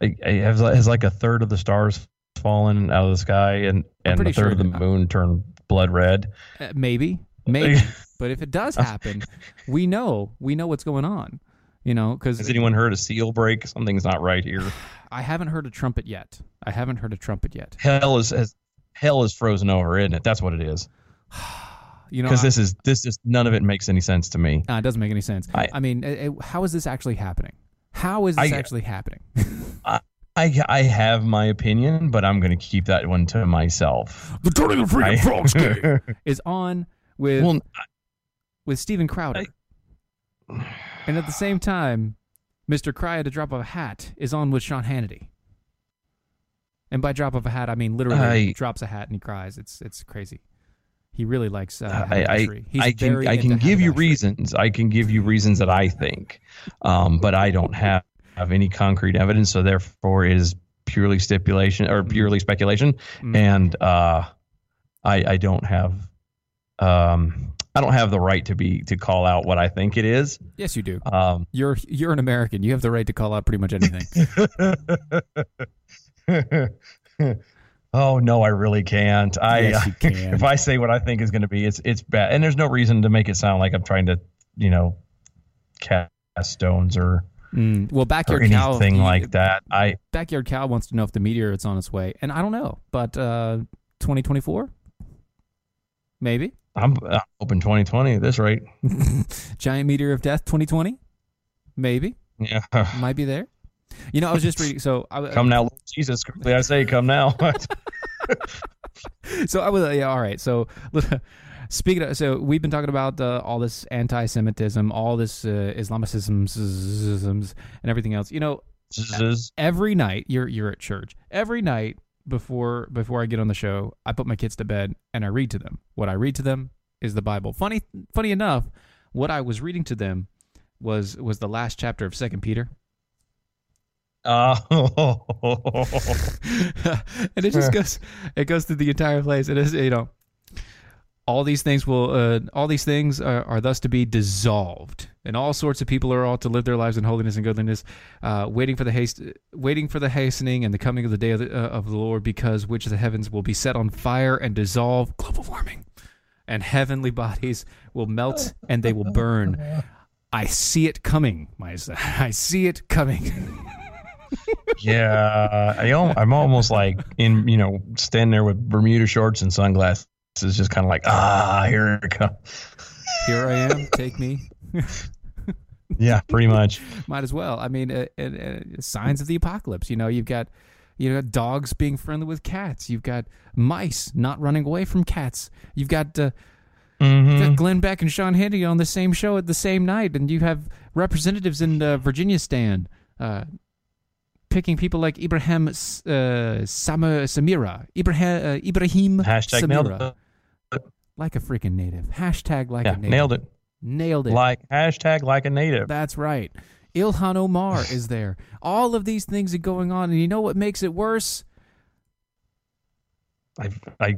B: I- I- has, has like a third of the stars fallen out of the sky and and a third
A: sure
B: of the moon turned blood red?
A: Uh, maybe, maybe. but if it does happen, we know we know what's going on. You know, because
B: Has anyone heard a seal break? Something's not right here.
A: I haven't heard a trumpet yet. I haven't heard a trumpet yet.
B: Hell is has, hell is frozen over, isn't it? That's what it is.
A: You know,
B: Because this is this is none of it makes any sense to me.
A: Uh, it doesn't make any sense. I,
B: I-
A: mean, it, it- how is this actually happening? How is this
B: I-
A: actually happening?
B: I I have my opinion, but I'm going to keep that one to myself.
A: the Turning of
B: I-
A: Frogs game is on with
B: Well,
A: with Steven Crowder, and at the same time, Mr. Cry at a drop of a hat is on with Sean Hannity. And by drop of a hat, I mean literally
B: I-
A: drops a hat and he cries. It's it's crazy. He really likes uh,
B: I, I, I can I can give you reasons. I can give you reasons that I think, um, but I don't have, have any concrete evidence. So therefore, it is purely stipulation or purely speculation,
A: Mm.
B: and uh, I I don't have um, I don't have the right to be to call out what I think it is.
A: Yes, you do.
B: Um,
A: You're you're an American. You have the right to call out pretty much anything.
B: oh no, I really can't. I
A: Yes, can.
B: if I say what I think is going to be, it's it's bad, and there's no reason to make it sound like I'm trying to, you know, cast stones or
A: Mm, well,
B: or
A: backyard cow.
B: anything like that. I
A: Backyard cow wants to know if the meteor is on its way, and I don't know, but uh, 2024, maybe
B: I'm, I'm hoping 2020 at this rate.
A: giant meteor of death 2020, maybe
B: Yeah,
A: might be there. You know, I was just reading. So I
B: come now, Lord Jesus. Quickly, I say, come now.
A: so I was yeah, all right. So speaking of, so we've been talking about uh, all this anti-Semitism, all this uh, Islamicisms, and everything else. You know, every night you're you're at church. Every night before before I get on the show, I put my kids to bed and I read to them. What I read to them is the Bible. Funny funny enough, what I was reading to them was was the last chapter of Second Peter.
B: Uh,
A: and it just goes it goes through the entire place it is you know all these things will uh, all these things are, are thus to be dissolved and all sorts of people are all to live their lives in holiness and godliness uh, waiting for the haste waiting for the hastening and the coming of the day of the, uh, of the lord because which the heavens will be set on fire and dissolve global warming and heavenly bodies will melt and they will burn i see it coming my son. i see it coming
B: yeah, I, I'm almost like in, you know, standing there with Bermuda shorts and sunglasses, just kind of like, ah, here it comes.
A: here i am take me
B: Yeah, pretty much.
A: Might as well. I mean, uh, uh, signs of the apocalypse. You know, you've got you know dogs being friendly with cats. You've got mice not running away from cats. You've got, uh, you've got Glenn Beck and Sean Hannity on the same show at the same night, and you have representatives in uh, Virginia stand uh, picking people like Ibrahim uh, Sama, Samirah, Ibrahim uh, Ibrahim
B: Hashtag nailed
A: Samirah,
B: it.
A: like a freaking native. Hashtag like
B: Yeah,
A: a native.
B: nailed it.
A: Nailed it.
B: Like hashtag like a native.
A: That's right. Ilhan Omar is there. All of these things are going on, and you know what makes it worse?
B: I, I,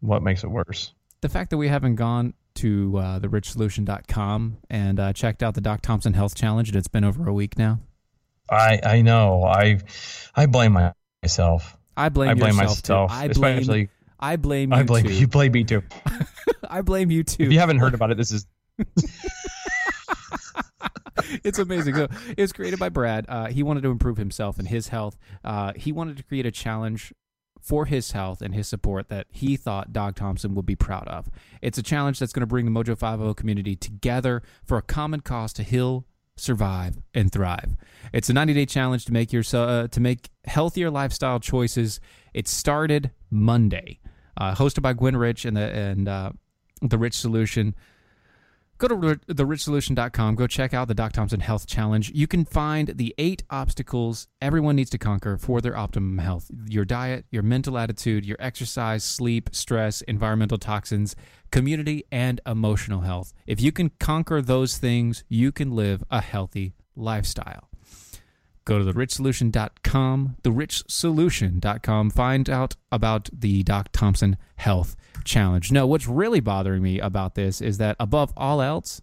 B: what makes it worse?
A: The fact that we haven't gone to uh, therichsolution.com and uh, checked out the Doc Thompson Health Challenge, and it's been over a week now.
B: I, I know. I, I blame myself.
A: I blame,
B: I blame
A: yourself too.
B: myself,
A: I blame.
B: especially-
A: I blame you
B: I blame
A: too.
B: you. Blame me too.
A: I blame you too.
B: If you haven't heard about it, this is
A: it's amazing. So, it was created by Brad. Uh, he wanted to improve himself and his health. Uh, he wanted to create a challenge for his health and his support that he thought Doc Thompson would be proud of. It's a challenge that's going to bring the Mojo 50 community together for a common cause to heal, survive, and thrive. It's a 90-day challenge to make your uh, to make healthier lifestyle choices. It started Monday. Uh, hosted by Gwen Rich and the and uh, the Rich Solution. Go to ri- therichsolution.com. Go check out the Doc Thompson Health Challenge. You can find the eight obstacles everyone needs to conquer for their optimum health your diet, your mental attitude, your exercise, sleep, stress, environmental toxins, community, and emotional health. If you can conquer those things, you can live a healthy lifestyle. Go to therichsolution.com, therichsolution.com. Find out about the Doc Thompson Health Challenge. No, what's really bothering me about this is that above all else,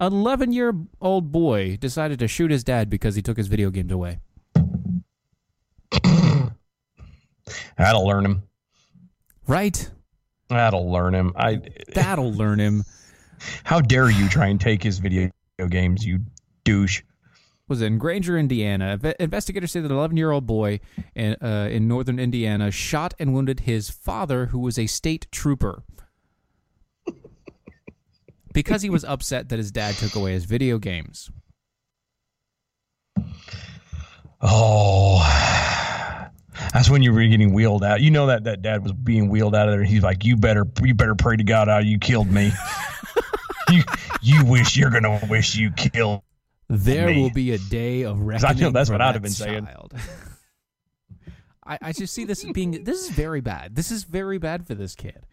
A: an 11 year old boy decided to shoot his dad because he took his video games away.
B: that'll learn him.
A: Right?
B: That'll learn him. I.
A: That'll learn him.
B: How dare you try and take his video games, you douche?
A: Was in Granger, Indiana. Investigators say that an 11 year old boy in, uh, in northern Indiana shot and wounded his father, who was a state trooper, because he was upset that his dad took away his video games.
B: Oh, that's when you were getting wheeled out. You know that that dad was being wheeled out of there. He's like, "You better, you better pray to God how you killed me. you, you wish you're gonna wish you killed."
A: There will be a day of
B: 'Cause I
A: reckoning.
B: know that's
A: for
B: what I'd have been saying.
A: I, I just see this as being this is very bad. This is very bad for this kid.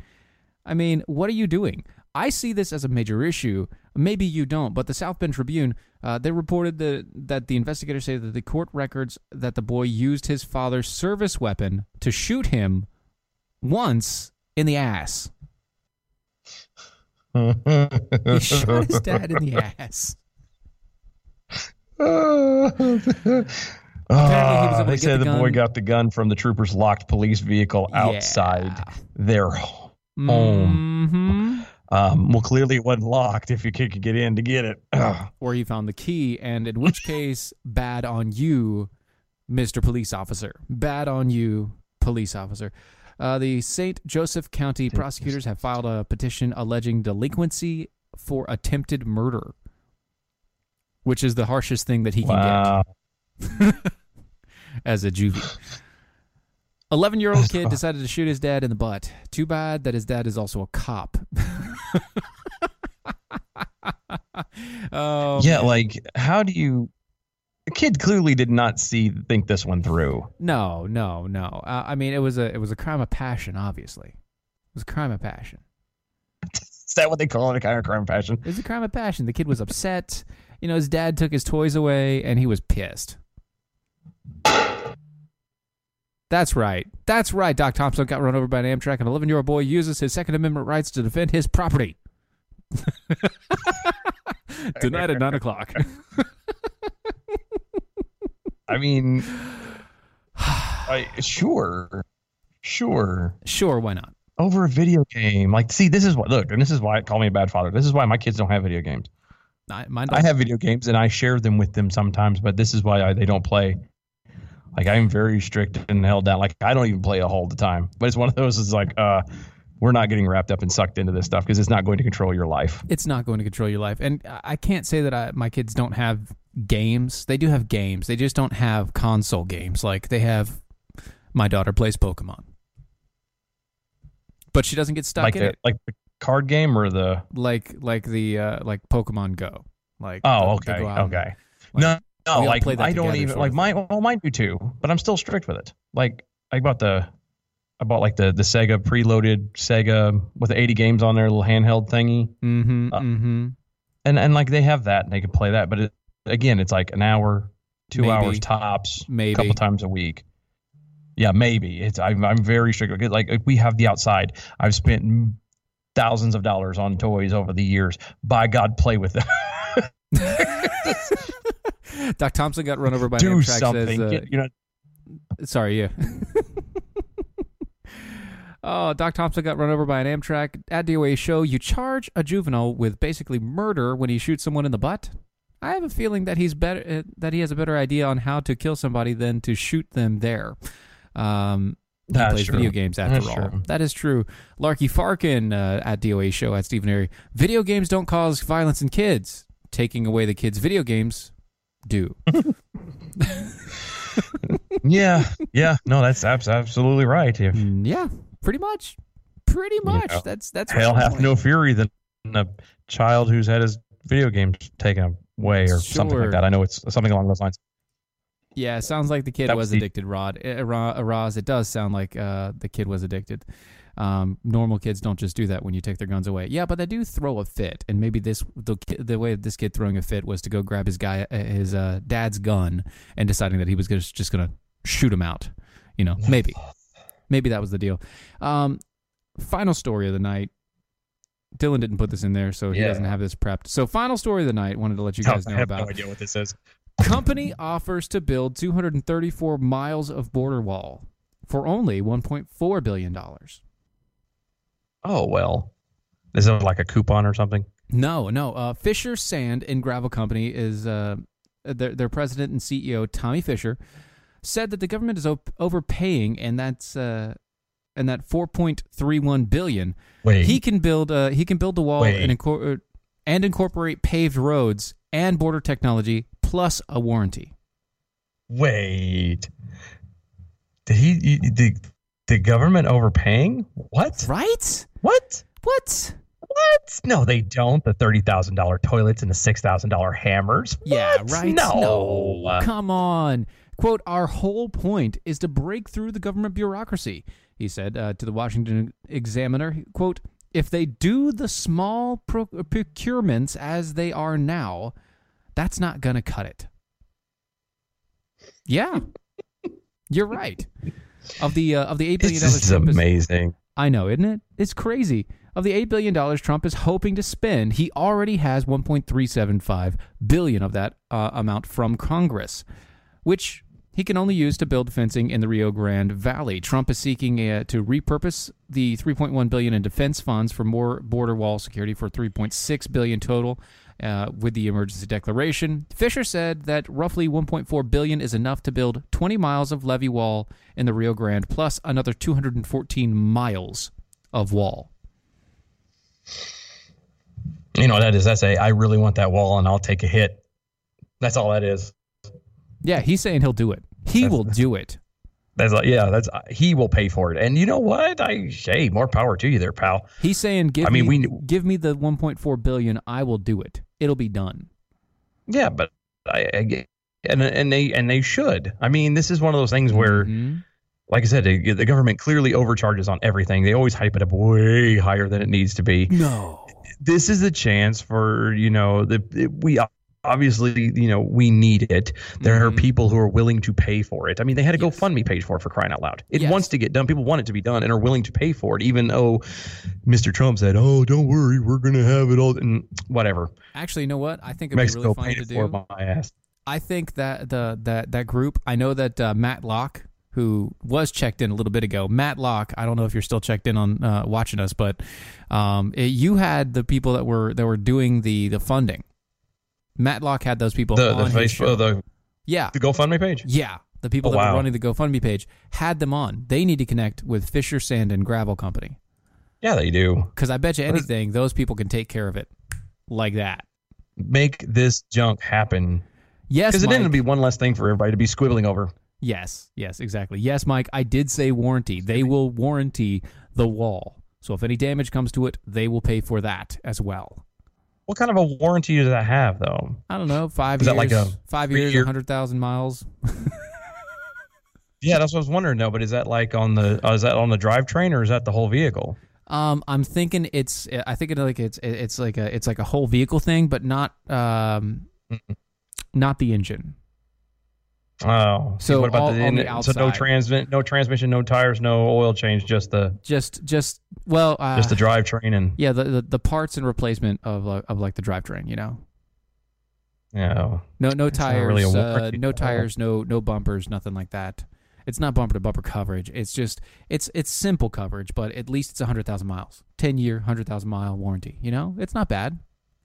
A: I mean, what are you doing? I see this as a major issue. Maybe you don't, but the South Bend Tribune uh, they reported that that the investigators say that the court records that the boy used his father's service weapon to shoot him once in the ass. He shot his dad in the ass. Apparently he was able to
B: they say
A: the
B: the, boy got the gun from the trooper's locked police vehicle outside their home.
A: Mm-hmm.
B: Um, well, clearly it wasn't locked if you could get in to get it.
A: Or he found the key, and in which case, bad on you, Mr. Police Officer. Bad on you, police officer. Uh, the St. Joseph County prosecutors have filed a petition alleging delinquency for attempted murder, which is the harshest thing that he can
B: Wow.
A: get as a juvie. 11 year old kid decided to shoot his dad in the butt. Too bad that his dad is also a cop. oh,
B: yeah,
A: man.
B: like how do you? The kid clearly did not see think this one through.
A: No, no, no. Uh, I mean, it was a it was a crime of passion. Obviously, it was a crime of passion.
B: Is that what they call it? A kind of crime passion?
A: It was a crime of passion. The kid was upset. You know, his dad took his toys away, and he was pissed. That's right. That's right. Doc Thompson got run over by an Amtrak. An 11 year old boy uses his Second Amendment rights to defend his property. Tonight at nine o'clock.
B: I mean, I, sure, sure.
A: Sure, why not?
B: Over a video game, like, see, this is what look, and this is why call me a bad father. This is why my kids don't have video games.
A: I,
B: I have video games and I share them with them sometimes, but this is why I, they don't play. Like I'm very strict and held down. Like I don't even play a whole the time. But it's one of those. Is like, uh, we're not getting wrapped up and sucked into this stuff because it's not going to control your life.
A: it's not going to control your life. And I can't say that I, my kids don't have games. They do have games. They just don't have console games. Like they have. My daughter plays Pokemon, but she doesn't get stuck
B: like
A: in
B: the
A: it.
B: like the card game or the.
A: Like like the uh, like Pokemon Go. Like
B: Oh, okay, okay.
A: like,
B: no, no, like I don't even like my. Well, mine do too, but I'm still strict with it. Like I bought the. I bought like the the Sega preloaded Sega with the 80 games on their little handheld thingy.
A: Mm-hmm.
B: Uh,
A: mm-hmm.
B: and and like they have that and they can play that but it, again it's like an hour two
A: Maybe.
B: hours tops
A: Maybe.
B: a couple times a week yeah maybe it's i'm, I'm very strict like we have the outside i've spent thousands of dollars on toys over the years by god play with them
A: Doc Thompson got run over by an
B: do
A: Amtrak.
B: something
A: Says, uh,
B: you know
A: sorry, yeah. Oh, Doc Thompson got run over by an Amtrak. At DOA show, you charge a juvenile with basically murder when he shoots someone in the butt. I have a feeling that he's better uh, that he has a better idea on how to kill somebody than to shoot them there. Um, he
B: That's
A: plays
B: true.
A: video games after
B: That's
A: all.
B: true.
A: That is true. Larky Farkin uh, at DOA show at Stephen Airy. Video games don't cause violence in kids. Taking away the kids' video games do.
B: yeah, yeah. No, that's absolutely right. If
A: Mm, yeah, pretty much. Pretty much.
B: know,
A: That's that's
B: hell hath no fury than a child who's had his video games taken away or something like that. I know it's something along those lines.
A: Yeah, it sounds like the kid was
B: was the-
A: addicted, Rod. Uh, Ra- uh, Roz, it does sound like uh, the kid was addicted. Um, normal kids don't just do that when you take their guns away. Yeah, but they do throw a fit, and maybe this the the way this kid throwing a fit was to go grab his guy his uh, dad's gun and deciding that he was gonna, just going to shoot him out. You know, maybe, maybe that was the deal. Um, final story of the night. Dylan didn't put this in there, so he
B: Yeah.
A: doesn't have this prepped. So, final story of the night. Wanted to let you
B: Oh,
A: guys
B: I
A: know
B: have
A: about.
B: no idea what this is.
A: Company offers to build 234 miles of border wall for only 1.4 billion dollars.
B: Oh well, is it like a coupon or something?
A: No, no. Uh, Fisher Sand and Gravel Company is uh, their their president and CEO Tommy Fisher said that the government is op- overpaying, and that's uh, and that 4.31 billion.
B: Wait.
A: he can build uh, he can build the wall and, incor- and incorporate paved roads and border technology plus a warranty.
B: Wait, did he? you- The government overpaying? What?
A: Right?
B: What?
A: What?
B: What? No, they don't. The thirty thousand dollar toilets and the six thousand dollar hammers.
A: Yeah,
B: What?
A: right.
B: No.
A: Come on. Quote, our whole point is to break through the government bureaucracy, he said uh, to the Washington Examiner. Quote, if they do the small pro- procurements as they are now, that's not going to cut it. Yeah. You're right. Of the uh, of the eight billion
B: This is
A: Trump is-
B: amazing.
A: I know, isn't it? It's crazy. Of the eight billion dollars Trump is hoping to spend, he already has 1.375 billion of that uh, amount from Congress, which he can only use to build fencing in the Rio Grande Valley. Trump is seeking uh, to repurpose the 3.1 billion in defense funds for more border wall security for 3.6 billion total. Uh, with the emergency declaration, Fisher said that roughly 1.4 billion is enough to build 20 miles of levee wall in the Rio Grande, plus another 214 miles of wall.
B: You know what that is? That's a I really want that wall and I'll take a hit. That's all that is.
A: Yeah, he's saying he'll do it. He will do it.
B: That's like, yeah, that's he will pay for it. And you know what? I hey, more power to you there, pal.
A: He's saying, "Give
B: I mean,
A: me,
B: we-
A: give me the 1.4 billion. I will do it. It'll be done."
B: Yeah, but I, I and and they and they should. I mean, this is one of those things where,
A: Mhm.
B: like I said, the, the government clearly overcharges on everything. They always hype it up way higher than it needs to be.
A: No.
B: This is a chance for you know the we obviously you know we need it. There are
A: Mhm.
B: people who are willing to pay for it. I mean, they had a GoFundMe page for it for crying out loud. It
A: Yes.
B: wants to get done. People want it to be done and are willing to pay for it, even though Mr. Trump said, "Oh, don't worry, we're going to have it all." And whatever.
A: Actually, you know what? I think it'd
B: Mexico
A: be really fun to
B: it for
A: do.
B: my ass.
A: I think that the that that group. I know that uh, Matt Locke, who was checked in a little bit ago. Matt Locke. I don't know if you're still checked in on uh, watching us, but um, it- you had the people that were that were doing the the funding. Matt Locke had those people
B: The the
A: on his show.
B: Oh, the
A: yeah,
B: the GoFundMe page.
A: yeah. The people
B: Oh,
A: that
B: wow.
A: were running the GoFundMe page had them on. They need to connect with Fisher Sand and Gravel Company
B: Yeah, they do.
A: because I bet you anything those people can take care of it like that.
B: Make this junk happen.
A: Yes,
B: Because it didn't be one less thing for everybody to be squibbling over.
A: Yes, yes, exactly. Yes, Mike, I did say warranty. They will warranty the wall. So if any damage comes to it, they will pay for that as well.
B: What kind of a warranty does that have, though?
A: I don't know, five
B: Is
A: years,
B: that like a
A: five years,
B: three-year-
A: hundred thousand miles.
B: Yeah, that's what I was wondering. No, but is that like on the uh, is that on the drivetrain or is that the whole vehicle?
A: Um, I'm thinking it's. I think it like it's it's like a it's like a whole vehicle thing, but not um, not the engine.
B: Oh,
A: So
B: what about
A: all
B: the,
A: the
B: so no transmit, no transmission, no tires, no oil change, just the
A: Just just well, uh,
B: just the drivetrain and
A: yeah, the, the the parts and replacement of uh, of like the drivetrain. You know,
B: you know,
A: no no tires,
B: really
A: uh, no tires, no no bumpers, nothing like that. It's not bumper to bumper coverage. It's just it's it's simple coverage, but at least it's hundred thousand miles, ten year, hundred thousand mile warranty. You know, it's not bad.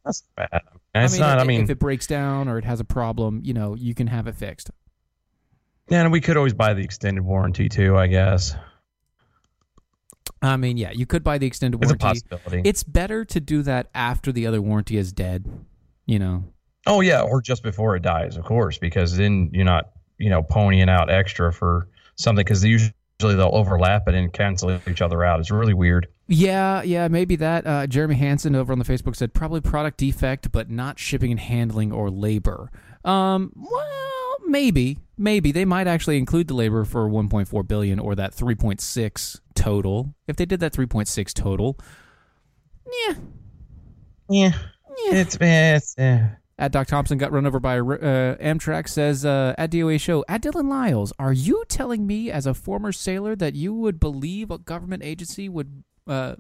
B: That's bad. It's
A: I mean,
B: not.
A: if,
B: I mean,
A: if it breaks down or it has a problem, you know, you can have it fixed.
B: Yeah, and we could always buy the extended warranty too. I guess
A: I mean, yeah, you could buy the extended
B: it's a
A: warranty.
B: possibility.
A: It's better to do that after the other warranty is dead. You know,
B: oh yeah, or just before it dies, of course, because then you're not you know ponying out extra for something because usually they'll overlap and cancel each other out. It's really weird.
A: Yeah, yeah, maybe that. Uh, Jeremy Hansen over on the Facebook said probably product defect, but not shipping and handling or labor. Um, well, maybe, maybe they might actually include the labor for 1.4 billion or that 3.6 total. If they did that 3.6 total, yeah,
B: Yeah, it's it's. eh.
A: At Doc Thompson got run over by uh, Amtrak says uh, at DOA show at Dylan Lyles, are you telling me as a former sailor that you would believe a government agency would uh,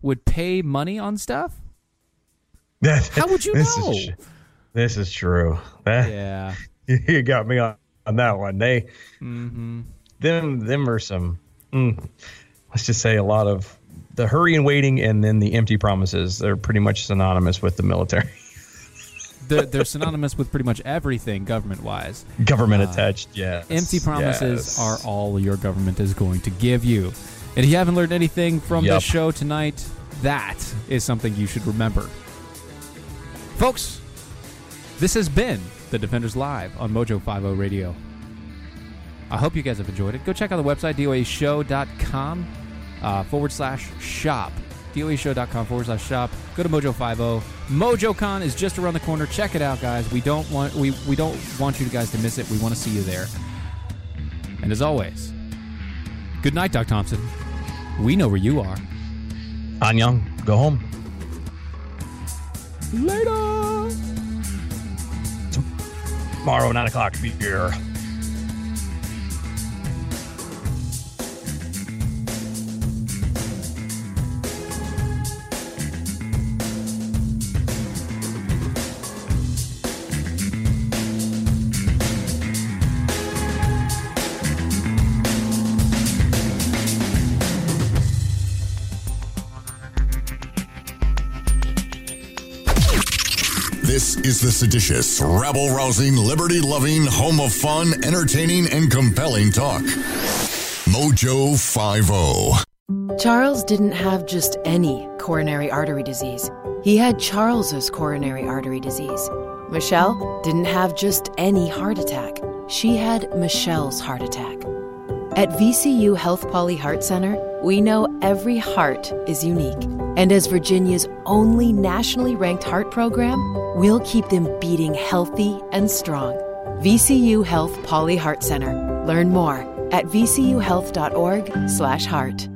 A: would pay money on stuff? How would you
B: this
A: know?
B: Is, this is true. That,
A: Yeah.
B: you got me on, on that one. They
A: Mm-hmm.
B: them them are some. Mm, let's just say a lot of the hurry and waiting, and then the empty promises. They're pretty much synonymous with the military,
A: They're, they're synonymous with pretty much everything government wise.
B: government attached. Yeah,
A: Empty promises
B: yes.
A: are all your government is going to give you. And if you haven't learned anything from
B: Yup.
A: the show tonight, that is something you should remember. Folks, this has been the Defenders Live on Mojo 50 Radio. I hope you guys have enjoyed it. Go check out the website, doashow.com uh, forward slash shop. doashow.com forward slash shop. Go to Mojo 50. MojoCon is just around the corner. Check it out, guys. We don't want we, we don't want you guys to miss it. We want to see you there. And as always, good night, Doc Thompson. We know where you are.
B: Han Young, go home.
A: Later.
B: Tomorrow, nine o'clock. Be here.
F: The seditious, rabble rousing, liberty loving, home of fun, entertaining, and compelling talk. Mojo oh. 50.
G: Charles didn't have just any coronary artery disease. He had Charles's coronary artery disease. Michelle didn't have just any heart attack. She had Michelle's heart attack. At VCU Health Pauley Heart Center, we know every heart is unique. And as Virginia's only nationally ranked heart program, we'll keep them beating healthy and strong. VCU Health Pauley Heart Center. Learn more at vcuhealth.org/heart.